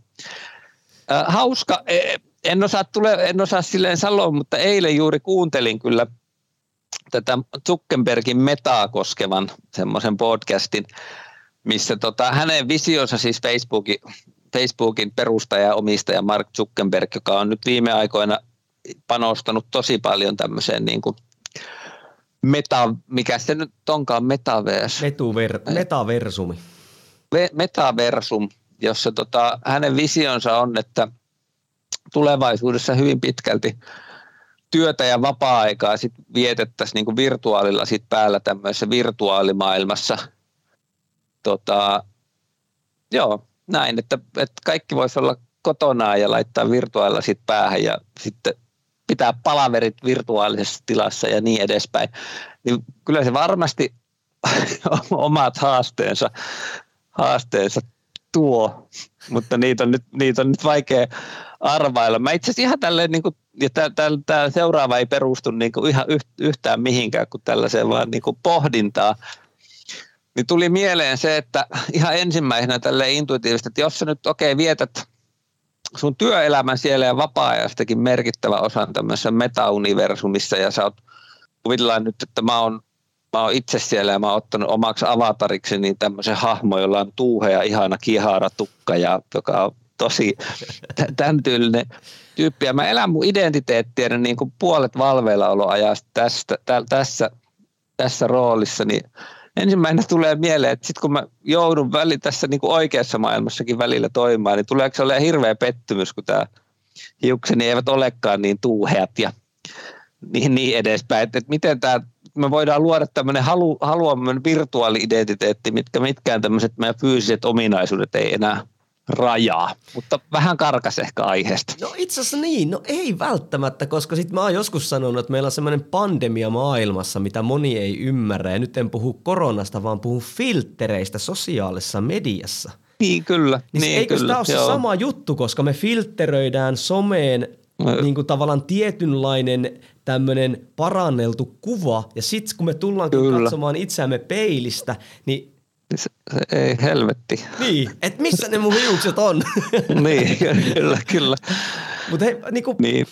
Speaker 2: Äh, hauska, e, en osaa, tule, en osaa silleen sanoa, mutta eilen juuri kuuntelin kyllä tätä Zuckerbergin metaa koskevan semmoisen podcastin, missä tota, hänen visionsa siis Facebookin, Facebookin perustaja ja omistaja Mark Zuckerberg, joka on nyt viime aikoina panostanut tosi paljon tämmöiseen niin kuin meta, mikä se nyt onkaan, metaverse.
Speaker 1: Metuver, metaversumi.
Speaker 2: Metaversum, jossa tota, hänen visionsa on, että tulevaisuudessa hyvin pitkälti työtä ja vapaa-aikaa sit vietettäisiin niin virtuaalilla sit päällä tämmöisessä virtuaalimaailmassa. Tota, joo, näin, että, että kaikki voisi olla kotona ja laittaa virtuaalilla sit päähän ja sitten pitää palaverit virtuaalisessa tilassa ja niin edespäin. Niin kyllä se varmasti (laughs) omat haasteensa, haasteensa tuo, mutta niitä on nyt, niitä on nyt vaikea arvailla. Mä itse asiassa ihan tälleen, niin kuin, ja tämä seuraava ei perustu niin kuin ihan yhtään mihinkään kuin tällaiseen vaan niin kuin pohdintaa, niin tuli mieleen se, että ihan ensimmäisenä tälle intuitiivisesti, että jos sä nyt okei okay, vietät sun työelämän siellä ja vapaa-ajastakin merkittävä osan tämmöisessä metauniversumissa ja sä oot, kuvitellaan nyt, että mä oon, mä oon itse siellä ja mä oon ottanut omaksi avatariksi niin tämmöisen hahmo, jolla on tuuhea, ihana, kihara tukka ja joka on tosi (laughs) tämän tyylinen tyyppi. Ja mä elän mun identiteettiä niin kuin puolet valveillaoloajasta tästä, tä, tässä, tässä roolissa, niin ensimmäinen tulee mieleen, että sitten kun mä joudun väli, tässä niin kuin oikeassa maailmassakin välillä toimimaan, niin tuleeko se olemaan hirveä pettymys, kun tämä hiukseni eivät olekaan niin tuuheat ja niin, niin edespäin. Että, että miten tämä, me voidaan luoda tämmöinen halu, haluamme virtuaali-identiteetti, mitkä mitkään tämmöiset meidän fyysiset ominaisuudet ei enää rajaa, mutta vähän karkas ehkä aiheesta.
Speaker 1: No itse asiassa niin, no ei välttämättä, koska sitten mä oon joskus sanonut, että meillä on semmoinen pandemia maailmassa, mitä moni ei ymmärrä, ja nyt en puhu koronasta, vaan puhun filtereistä sosiaalisessa mediassa.
Speaker 2: Niin kyllä.
Speaker 1: Niin,
Speaker 2: niin
Speaker 1: eikö
Speaker 2: kyllä,
Speaker 1: tämä ole se sama juttu, koska me filteröidään someen niin kuin tavallaan tietynlainen tämmöinen paranneltu kuva, ja sitten kun me tullaan katsomaan itseämme peilistä, niin
Speaker 2: se, ei helvetti.
Speaker 1: Niin, että missä ne mun hiukset on? (laughs)
Speaker 2: niin, kyllä, kyllä.
Speaker 1: Mutta hei, niinku,
Speaker 2: niin.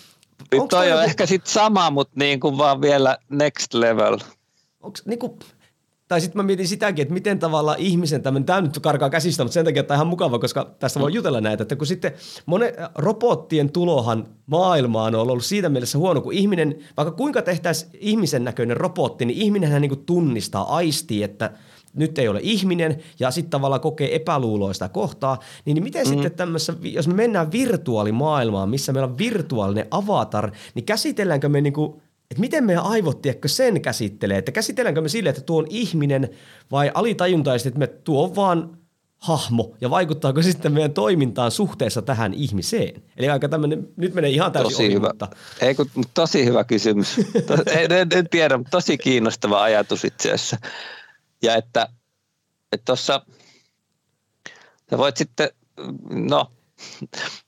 Speaker 2: Nyt toi on joku... ehkä sit sama, mutta niin kuin vaan vielä next level.
Speaker 1: Onks, niinku, tai sitten mä mietin sitäkin, että miten tavallaan ihmisen tämmöinen, tämä nyt karkaa käsistä, mutta sen takia tämä on ihan mukava, koska tästä voi jutella näitä, että kun sitten monen robottien tulohan maailmaan on ollut siitä mielessä huono, kun ihminen, vaikka kuinka tehtäisiin ihmisen näköinen robotti, niin ihminenhän niin tunnistaa, aistii, että – nyt ei ole ihminen ja sitten tavallaan kokee epäluuloista kohtaa, niin, miten mm. sitten tämmössä, jos me mennään virtuaalimaailmaan, missä meillä on virtuaalinen avatar, niin käsitelläänkö me niinku, että miten meidän aivot, tiedätkö, sen käsittelee, että käsitelläänkö me sille, että tuo on ihminen vai alitajuntaisesti, että me tuo on vaan hahmo ja vaikuttaako sitten meidän toimintaan suhteessa tähän ihmiseen? Eli aika tämmöinen, nyt menee ihan täysin
Speaker 2: tosi
Speaker 1: ohi,
Speaker 2: hyvä.
Speaker 1: Mutta...
Speaker 2: Ei, kun, tosi hyvä kysymys. (laughs) en, en, en tiedä, mutta tosi kiinnostava ajatus itse asiassa. Ja että tuossa sä voit sitten, no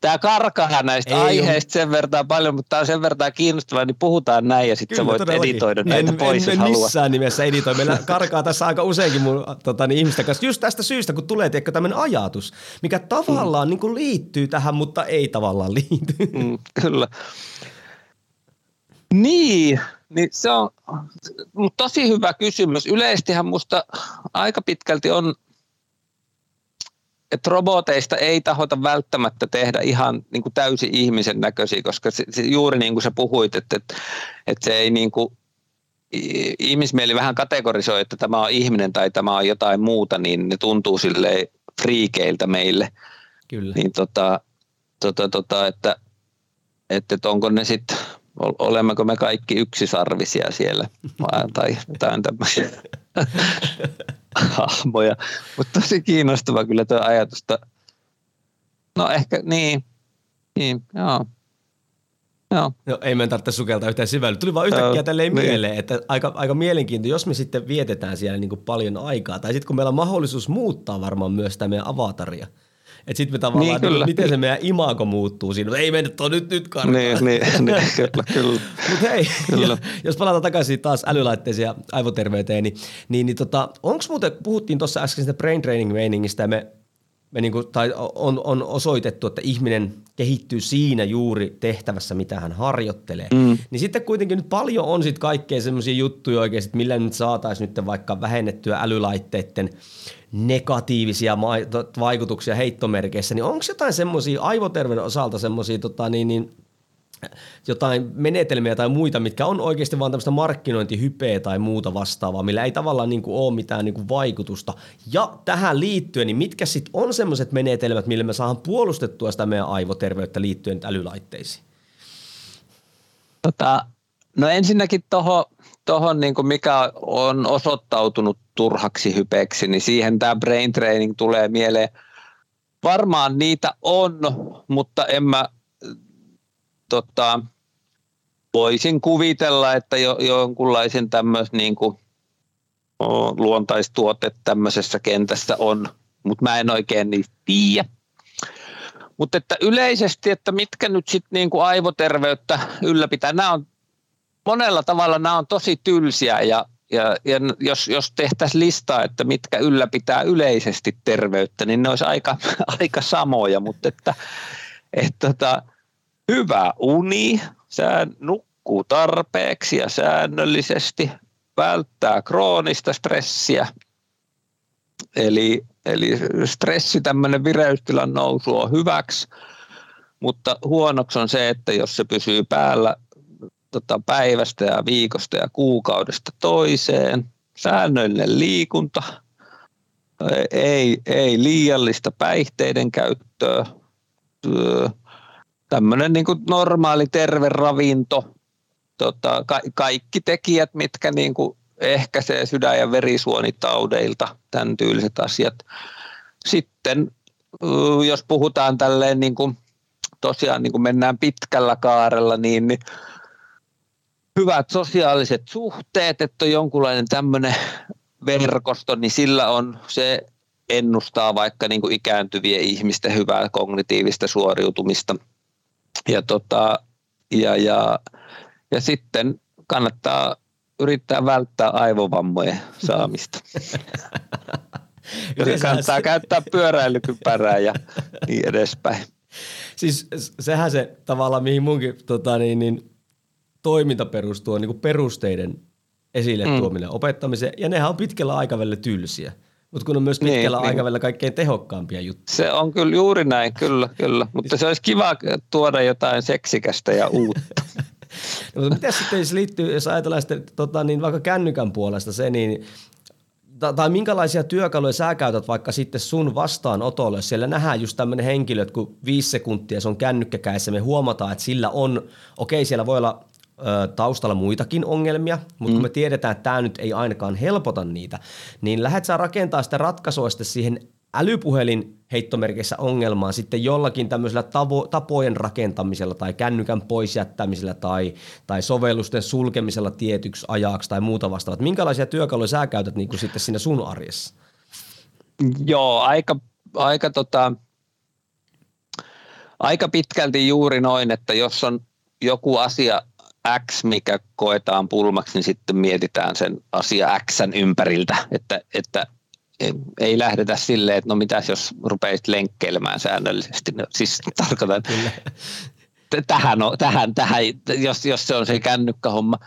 Speaker 2: Tämä karkaa näistä Ei aiheista ole. sen verran paljon, mutta tämä on sen verran kiinnostavaa, niin puhutaan näin ja sitten sä voit todellakin. editoida näitä en, pois, en,
Speaker 1: en
Speaker 2: haluat.
Speaker 1: missään nimessä editoi. Meillä karkaa tässä aika useinkin mun tota, niin ihmisten kanssa. Just tästä syystä, kun tulee tiedätkö, tämmöinen ajatus, mikä tavallaan mm. niin kuin liittyy tähän, mutta ei tavallaan liity.
Speaker 2: Mm, kyllä. Niin, niin se on tosi hyvä kysymys. Yleisestihän musta aika pitkälti on, että roboteista ei tahota välttämättä tehdä ihan niin kuin täysin ihmisen näköisiä, koska se, se, juuri niin kuin sä puhuit, että, että, että se ei niin kuin, ihmismieli vähän kategorisoi, että tämä on ihminen tai tämä on jotain muuta, niin ne tuntuu silleen friikeiltä meille.
Speaker 1: Kyllä.
Speaker 2: Niin tota, tota, tota, että, että, että onko ne sitten olemmeko me kaikki yksisarvisia siellä tai jotain tämmöisiä (laughs) hahmoja. Mutta tosi kiinnostava kyllä tuo ajatusta. No ehkä niin, niin joo.
Speaker 1: Joo. No, ei meidän tarvitse sukeltaa yhtään syvälle. Tuli vaan yhtäkkiä tälleen niin. mieleen, että aika, aika mielenkiintoista, jos me sitten vietetään siellä niin kuin paljon aikaa, tai sitten kun meillä on mahdollisuus muuttaa varmaan myös sitä meidän avataria – että sitten me tavallaan, niin, niin, miten se meidän imago muuttuu siinä. Ei me nyt nyt, nyt karkaa.
Speaker 2: Niin, niin, (laughs) niin kyllä, kyllä.
Speaker 1: Mutta hei, kyllä. jos palataan takaisin taas älylaitteisiin ja aivoterveyteen, niin, niin, niin tota, onko muuten, puhuttiin tuossa äsken sitä brain training meiningistä, me, me niinku, tai on, on osoitettu, että ihminen kehittyy siinä juuri tehtävässä, mitä hän harjoittelee. Mm. Niin sitten kuitenkin nyt paljon on sitten kaikkea semmoisia juttuja oikeasti, millä nyt saataisiin nyt vaikka vähennettyä älylaitteiden negatiivisia vaikutuksia heittomerkeissä, niin onko jotain semmoisia aivoterveyden osalta semmoisia tota, niin, niin, jotain menetelmiä tai muita, mitkä on oikeasti vaan tämmöistä markkinointihypeä tai muuta vastaavaa, millä ei tavallaan niin kuin ole mitään niin kuin vaikutusta. Ja tähän liittyen, niin mitkä sitten on semmoiset menetelmät, millä me saadaan puolustettua sitä meidän aivoterveyttä liittyen älylaitteisiin?
Speaker 2: Tota, no ensinnäkin tuohon, tohon niin mikä on osoittautunut turhaksi hypeeksi, niin siihen tämä brain training tulee mieleen. Varmaan niitä on, mutta en mä tota, voisin kuvitella, että jo, jonkunlaisen tämmöisen niin kuin, luontaistuote tämmöisessä kentässä on, mutta mä en oikein niistä tiedä. Mutta että yleisesti, että mitkä nyt sitten niin aivoterveyttä ylläpitää, nämä on monella tavalla nämä on tosi tylsiä ja, ja, ja jos, jos tehtäisiin listaa, että mitkä ylläpitää yleisesti terveyttä, niin ne olisi aika, (laughs) aika samoja, mutta että, että, että hyvä uni, sään nukkuu tarpeeksi ja säännöllisesti, välttää kroonista stressiä, eli, eli stressi, tämmöinen vireystilan nousu on hyväksi, mutta huonoksi on se, että jos se pysyy päällä tota, päivästä ja viikosta ja kuukaudesta toiseen, säännöllinen liikunta, ei, ei liiallista päihteiden käyttöä, tämmöinen niin normaali terve ravinto, tota, ka- kaikki tekijät, mitkä niin kuin ehkäisee sydän- ja verisuonitaudeilta, tämän tyyliset asiat. Sitten jos puhutaan tälleen niin kuin, tosiaan niin kuin mennään pitkällä kaarella, niin, niin hyvät sosiaaliset suhteet, että on jonkunlainen tämmöinen verkosto, niin sillä on se ennustaa vaikka niin kuin ikääntyvien ihmisten hyvää kognitiivista suoriutumista – ja, tota, ja, ja, ja sitten kannattaa yrittää välttää aivovammojen saamista. (laughs) kannattaa se... käyttää pyöräilykypärää ja niin edespäin.
Speaker 1: Siis sehän se tavallaan, mihin munkin tota, niin, niin, toiminta perustuu, on niin perusteiden esille mm. tuominen, opettamisen, ja nehän on pitkällä aikavälillä tylsiä. Mutta kun on myös niin, pitkällä niin, aikavälillä niin. kaikkein tehokkaampia juttuja.
Speaker 2: Se on kyllä juuri näin, kyllä, kyllä. Mutta se olisi kiva tuoda jotain seksikästä ja uutta. (laughs)
Speaker 1: no, mutta mitä sitten jos liittyy, jos ajatellaan sitten tota, niin vaikka kännykän puolesta se, niin tai minkälaisia työkaluja sä käytät vaikka sitten sun vastaanotolle. Siellä nähdään just tämmöinen henkilö, että kun viisi sekuntia se on kännykkäkäissä, me huomataan, että sillä on, okei siellä voi olla taustalla muitakin ongelmia, mutta mm. kun me tiedetään, että tämä nyt ei ainakaan helpota niitä, niin lähdet sä rakentaa sitä ratkaisua sitten siihen älypuhelin heittomerkissä ongelmaan sitten jollakin tämmöisellä tavo- tapojen rakentamisella tai kännykän pois jättämisellä tai, tai sovellusten sulkemisella tietyksi ajaksi tai muuta vastaavat. Minkälaisia työkaluja sä käytät niin kuin sitten siinä sun arjessa?
Speaker 2: Joo, aika, aika, tota, aika pitkälti juuri noin, että jos on joku asia X, mikä koetaan pulmaksi, niin sitten mietitään sen asia X ympäriltä, että, että ei lähdetä silleen, että no mitäs jos rupeisit lenkkeilemään säännöllisesti. No, siis (laughs) tarkoitan, tähän, on, tähän, tähän jos, jos se on se kännykkähomma.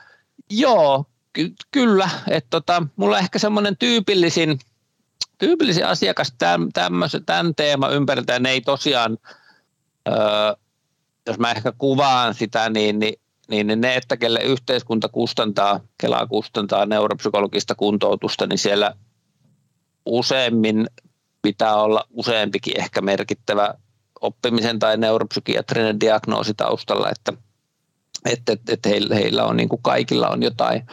Speaker 2: Joo, ky- kyllä. Että tota, mulla ehkä semmoinen tyypillisin, tyypillisin asiakas tämän, tämän teeman ympäriltä, ne ei tosiaan, öö, jos mä ehkä kuvaan sitä, niin, niin niin ne, että kelle yhteiskunta kustantaa, Kelaa kustantaa neuropsykologista kuntoutusta, niin siellä useimmin pitää olla useampikin ehkä merkittävä oppimisen tai neuropsykiatrinen diagnoosi taustalla, että, että, että, heillä, heillä on niin kuin kaikilla on jotain,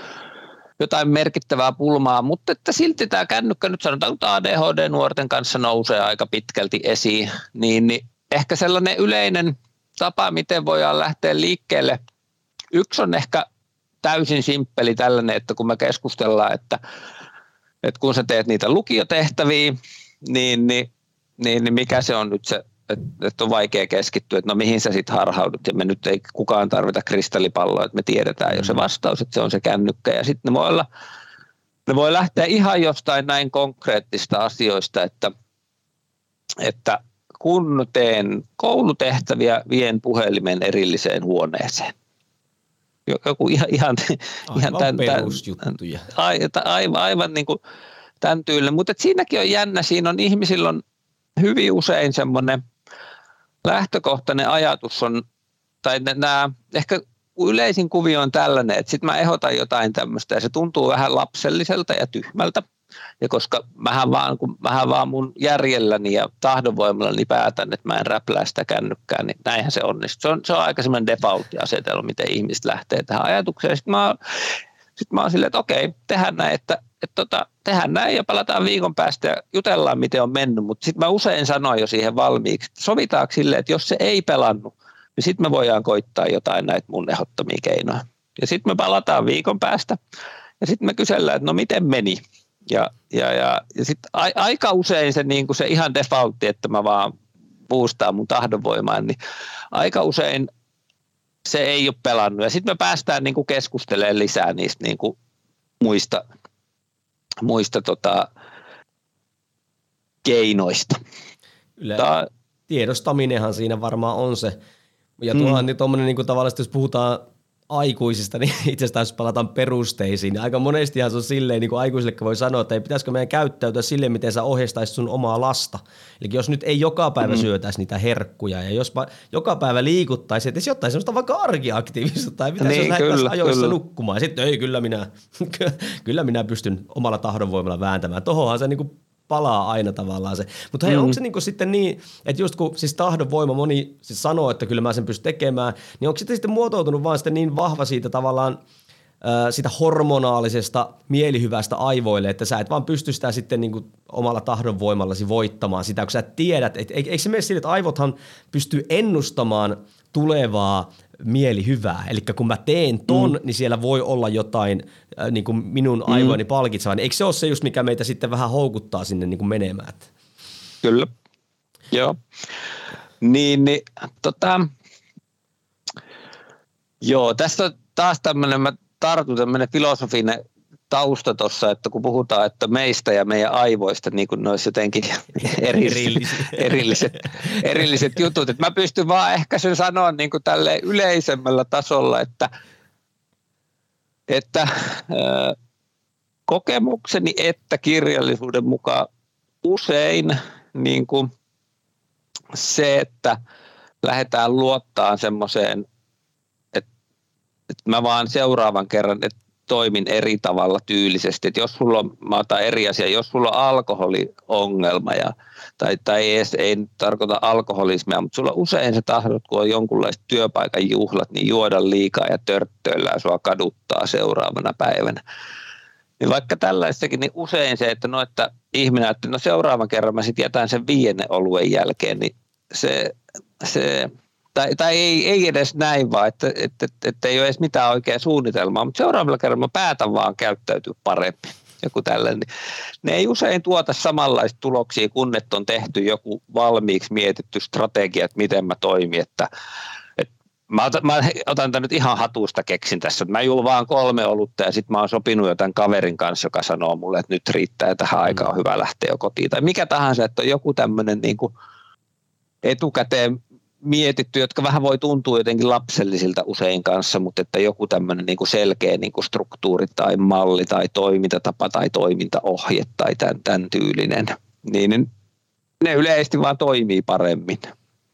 Speaker 2: jotain merkittävää pulmaa, mutta että silti tämä kännykkä nyt sanotaan, että ADHD-nuorten kanssa nousee aika pitkälti esiin, niin, niin ehkä sellainen yleinen tapa, miten voidaan lähteä liikkeelle – Yksi on ehkä täysin simppeli tällainen, että kun me keskustellaan, että, että kun sä teet niitä lukiotehtäviä, niin, niin, niin, niin mikä se on nyt se, että, että on vaikea keskittyä, että no mihin sä sitten harhaudut, ja me nyt ei kukaan tarvita kristallipalloa, että me tiedetään jo se mm. vastaus, että se on se kännykkä, ja sitten ne voi olla, ne voi lähteä ihan jostain näin konkreettista asioista, että, että kun teen koulutehtäviä, vien puhelimen erilliseen huoneeseen. Joku ihan, ihan,
Speaker 1: aivan ihan tämän, perusjuttuja.
Speaker 2: Aivan, aivan niin kuin tämän tyylinen. Mutta siinäkin on jännä, siinä on ihmisillä on hyvin usein semmoinen lähtökohtainen ajatus on, tai nämä, ehkä yleisin kuvio on tällainen, että sitten mä ehdotan jotain tämmöistä ja se tuntuu vähän lapselliselta ja tyhmältä. Ja koska mähän vaan, kun mähän vaan mun järjelläni ja tahdonvoimallani päätän, että mä en räplää sitä kännykkää, niin näinhän se onnistuu. Se on, se on aika semmoinen default-asetelma, miten ihmiset lähtee tähän ajatukseen. Sitten mä, sit mä oon silleen, että okei, tehdään näin, että, että tota, tehdään näin ja palataan viikon päästä ja jutellaan, miten on mennyt. Mutta sitten mä usein sanoin jo siihen valmiiksi, että sovitaanko silleen, että jos se ei pelannut, niin sitten me voidaan koittaa jotain näitä mun ehdottomia keinoja. Ja sitten me palataan viikon päästä ja sitten me kysellään, että no miten meni. Ja, ja, ja, ja sitten a, aika usein se, niin kuin se ihan defaultti, että mä vaan boostaa mun tahdonvoimaan, niin aika usein se ei ole pelannut. Ja sitten me päästään niin kuin keskustelemaan lisää niistä niin kuin muista, muista tota, keinoista.
Speaker 1: Yle- Tää, tiedostaminenhan siinä varmaan on se. Ja tuohan mm. niin tuommoinen niin tavallaan, jos puhutaan aikuisista, niin (laughs) itse asiassa jos palataan perusteisiin, niin aika monestihan se on silleen, niin kuin aikuisille voi sanoa, että ei pitäisikö meidän käyttäytyä silleen, miten sä ohjeistaisit sun omaa lasta. Eli jos nyt ei joka päivä mm. syötäisi niitä herkkuja ja jos joka päivä liikuttaisi, että se jotain semmoista vaikka arkiaktiivista tai pitäisi niin, jos ajoissa kyllä. nukkumaan. Ja sitten ei, kyllä minä, (laughs) kyllä minä pystyn omalla tahdonvoimalla vääntämään. Tohonhan se niin kuin palaa aina tavallaan se. Mutta hei, mm. onko se niinku sitten niin, että just kun siis tahdon voima moni siis sanoo, että kyllä mä sen pystyn tekemään, niin onko sitten, sitten muotoutunut vaan sitten niin vahva siitä tavallaan sitä hormonaalisesta mielihyvästä aivoille, että sä et vaan pysty sitä sitten niin kuin omalla tahdonvoimallasi voittamaan sitä, kun sä tiedät, että eikö se mene sille, että aivothan pystyy ennustamaan tulevaa mielihyvää. Eli kun mä teen ton, mm. niin siellä voi olla jotain äh, niin kuin minun aivoni mm. palkitsevaa. Eikö se ole se just, mikä meitä sitten vähän houkuttaa sinne niin kuin menemään?
Speaker 2: Kyllä, joo. Niin, niin tota, joo, tässä on taas tämmöinen, mä tartun tämmöinen filosofinen tausta tuossa, että kun puhutaan, että meistä ja meidän aivoista, niin kuin ne olisi jotenkin (laughs) erilliset, (laughs) erilliset, erilliset jutut. Että mä pystyn vaan ehkä sen sanoa niin kuin tälle yleisemmällä tasolla, että, että äh, kokemukseni että kirjallisuuden mukaan usein niin kuin se, että lähdetään luottaa semmoiseen, että, että mä vaan seuraavan kerran, että toimin eri tavalla tyylisesti. että jos sulla on, mä otan eri asia, jos sulla on alkoholiongelma, ja, tai, tai ei, edes, ei tarkoita alkoholismia, mutta sulla usein se tahdot, kun on jonkunlaiset työpaikan juhlat, niin juoda liikaa ja törttöillä ja sua kaduttaa seuraavana päivänä. Niin vaikka tällaistakin, niin usein se, että, no, että ihminen että no seuraavan kerran mä sitten jätän sen viienne oluen jälkeen, niin se, se tai, tai ei, ei edes näin vaan, että, että, että, että ei ole edes mitään oikeaa suunnitelmaa, mutta seuraavalla kerralla mä päätän vaan käyttäytyä paremmin. Joku tällainen. Ne ei usein tuota samanlaista tuloksia, kun on tehty joku valmiiksi mietitty strategia, että miten mä toimin, että, että Mä otan, mä otan tämän nyt ihan hatusta keksin tässä. Mä juon vaan kolme olutta ja sitten mä oon sopinut jo tämän kaverin kanssa, joka sanoo mulle, että nyt riittää tähän aikaan on hyvä lähteä jo kotiin. Tai mikä tahansa, että on joku tämmöinen niin etukäteen mietitty, jotka vähän voi tuntua jotenkin lapsellisilta usein kanssa, mutta että joku tämmöinen niin kuin selkeä niin kuin struktuuri tai malli tai toimintatapa tai toimintaohje tai tämän, tämän tyylinen, niin ne yleisesti vaan toimii paremmin.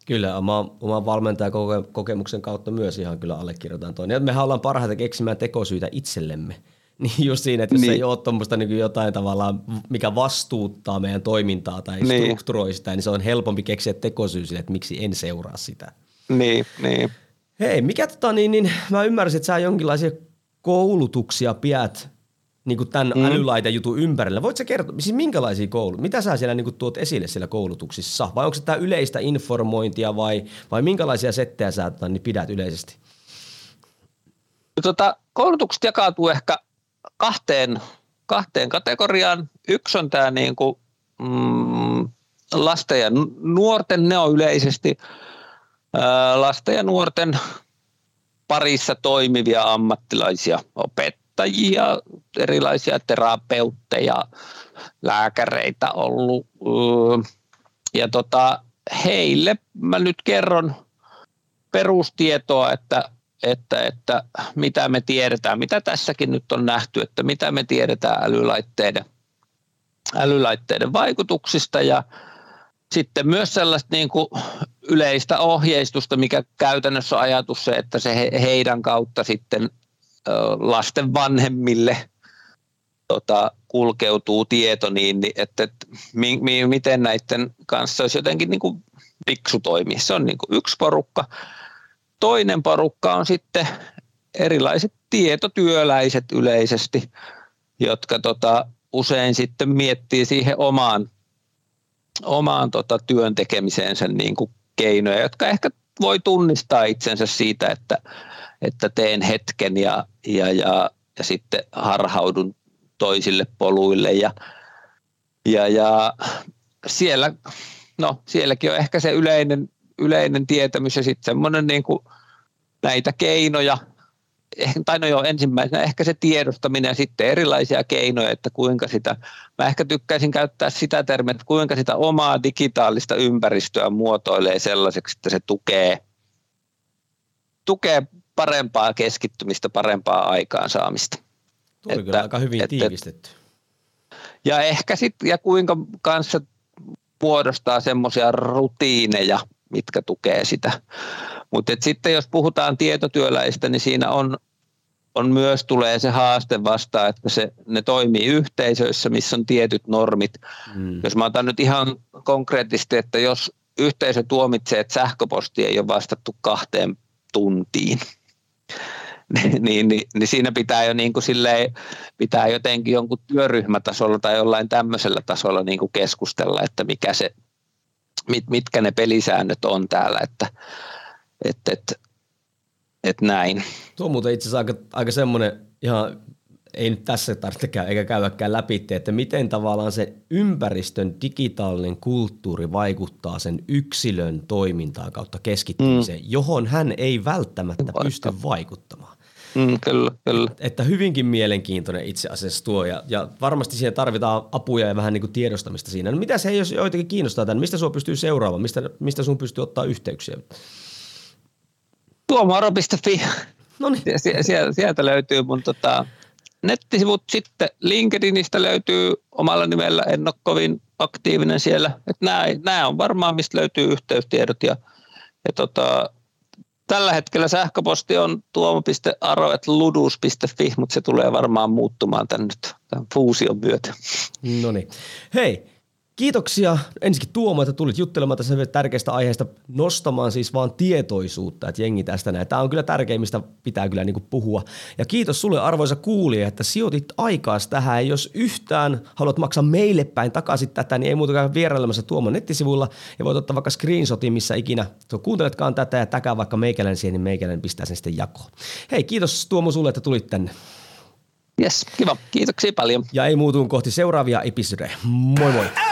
Speaker 1: Kyllä, oma, oma valmentajakokemuksen kautta myös ihan kyllä allekirjoitan toinen. Mehän ollaan parhaita keksimään tekosyitä itsellemme. (laughs) Niin just siinä, että jos niin. ei ole tuommoista niin jotain tavallaan, mikä vastuuttaa meidän toimintaa tai niin. strukturoi sitä, niin se on helpompi keksiä tekosyy sille, että miksi en seuraa sitä.
Speaker 2: Niin, niin.
Speaker 1: Hei, mikä tota niin, niin mä ymmärsin, että sä jonkinlaisia koulutuksia pidät niin kuin tämän mm. jutun ympärillä. Voitko kertoa, siis minkälaisia koulutuksia, mitä sä siellä niin kuin tuot esille siellä koulutuksissa? Vai onko se tämä yleistä informointia vai, vai minkälaisia settejä sä tota, niin pidät yleisesti?
Speaker 2: Tota, koulutukset jakautuu ehkä kahteen, kahteen kategoriaan. Yksi on tämä niin kuin, mm, lasten ja nuorten, ne on yleisesti ää, lasten ja nuorten parissa toimivia ammattilaisia, opettajia, erilaisia terapeutteja, lääkäreitä ollut. Ja tota, heille mä nyt kerron perustietoa, että, että, että mitä me tiedetään, mitä tässäkin nyt on nähty, että mitä me tiedetään älylaitteiden, älylaitteiden vaikutuksista ja sitten myös sellaista niin kuin yleistä ohjeistusta, mikä käytännössä on ajatus se, että se heidän kautta sitten lasten vanhemmille tota, kulkeutuu tieto niin, niin että, että mi, mi, miten näiden kanssa olisi jotenkin niin kuin fiksu toimia. Se on niin kuin yksi porukka. Toinen porukka on sitten erilaiset tietotyöläiset yleisesti, jotka tota, usein sitten miettii siihen omaan, omaan tota, työn tekemiseensä niin kuin keinoja, jotka ehkä voi tunnistaa itsensä siitä, että, että teen hetken ja, ja, ja, ja sitten harhaudun toisille poluille ja, ja, ja siellä, no, sielläkin on ehkä se yleinen, yleinen tietämys ja sitten semmoinen niin kuin näitä keinoja, tai no joo, ensimmäisenä ehkä se tiedostaminen ja sitten erilaisia keinoja, että kuinka sitä, mä ehkä tykkäisin käyttää sitä termiä, että kuinka sitä omaa digitaalista ympäristöä muotoilee sellaiseksi, että se tukee, tukee parempaa keskittymistä, parempaa aikaansaamista.
Speaker 1: Tuo oli kyllä aika hyvin että, tiivistetty.
Speaker 2: Ja ehkä sitten, ja kuinka kanssa muodostaa semmoisia rutiineja, mitkä tukee sitä. Mutta sitten jos puhutaan tietotyöläistä, niin siinä on, on myös tulee se haaste vastaan, että se, ne toimii yhteisöissä, missä on tietyt normit. Mm. Jos mä otan nyt ihan konkreettisesti, että jos yhteisö tuomitsee, että sähköposti ei ole vastattu kahteen tuntiin, (laughs) niin, niin, niin, niin siinä pitää jo niin kuin silleen, pitää jotenkin jonkun työryhmätasolla tai jollain tämmöisellä tasolla niin kuin keskustella, että mikä se, mit, mitkä ne pelisäännöt on täällä, että että et, et näin.
Speaker 1: Tuo on muuten itse asiassa aika, aika semmoinen ihan ei nyt tässä tarvitse käydä, eikä käydäkään läpi, että miten tavallaan se ympäristön digitaalinen kulttuuri vaikuttaa sen yksilön toimintaan kautta keskittymiseen, mm. johon hän ei välttämättä Vaikka. pysty vaikuttamaan.
Speaker 2: Mm, kyllä, kyllä.
Speaker 1: Et, että hyvinkin mielenkiintoinen itse asiassa tuo ja, ja varmasti siihen tarvitaan apuja ja vähän niin kuin tiedostamista siinä. No mitä se, jos joitakin kiinnostaa tämän, mistä sinua pystyy seuraamaan, mistä, mistä sun pystyy ottaa yhteyksiä?
Speaker 2: tuomaro.fi. No niin. Sieltä, sieltä löytyy mun tota, nettisivut. Sitten LinkedInistä löytyy omalla nimellä, en ole kovin aktiivinen siellä. Et nämä, nämä on varmaan, mistä löytyy yhteystiedot. Ja, ja tota, tällä hetkellä sähköposti on tuomo.aro.ludus.fi, mutta se tulee varmaan muuttumaan tämän, nyt, tämän fuusion myötä.
Speaker 1: No niin. Hei, Kiitoksia ensinnäkin Tuomo, että tulit juttelemaan tässä tärkeästä aiheesta nostamaan siis vaan tietoisuutta, että jengi tästä näin. Tämä on kyllä tärkeimmistä, pitää kyllä niin puhua. Ja kiitos sulle arvoisa kuulija, että sijoitit aikaa tähän. Ja jos yhtään haluat maksaa meille päin takaisin tätä, niin ei muuta kuin vierailemassa Tuomon nettisivuilla ja voit ottaa vaikka screenshotin, missä ikinä kuunteletkaan tätä ja täkää vaikka meikäläinen siihen, niin meikäläinen pistää sen sitten jakoon. Hei, kiitos Tuomo sulle, että tulit tänne.
Speaker 2: Yes, kiva. Kiitoksia paljon.
Speaker 1: Ja ei muutuun kohti seuraavia episodeja. Moi moi!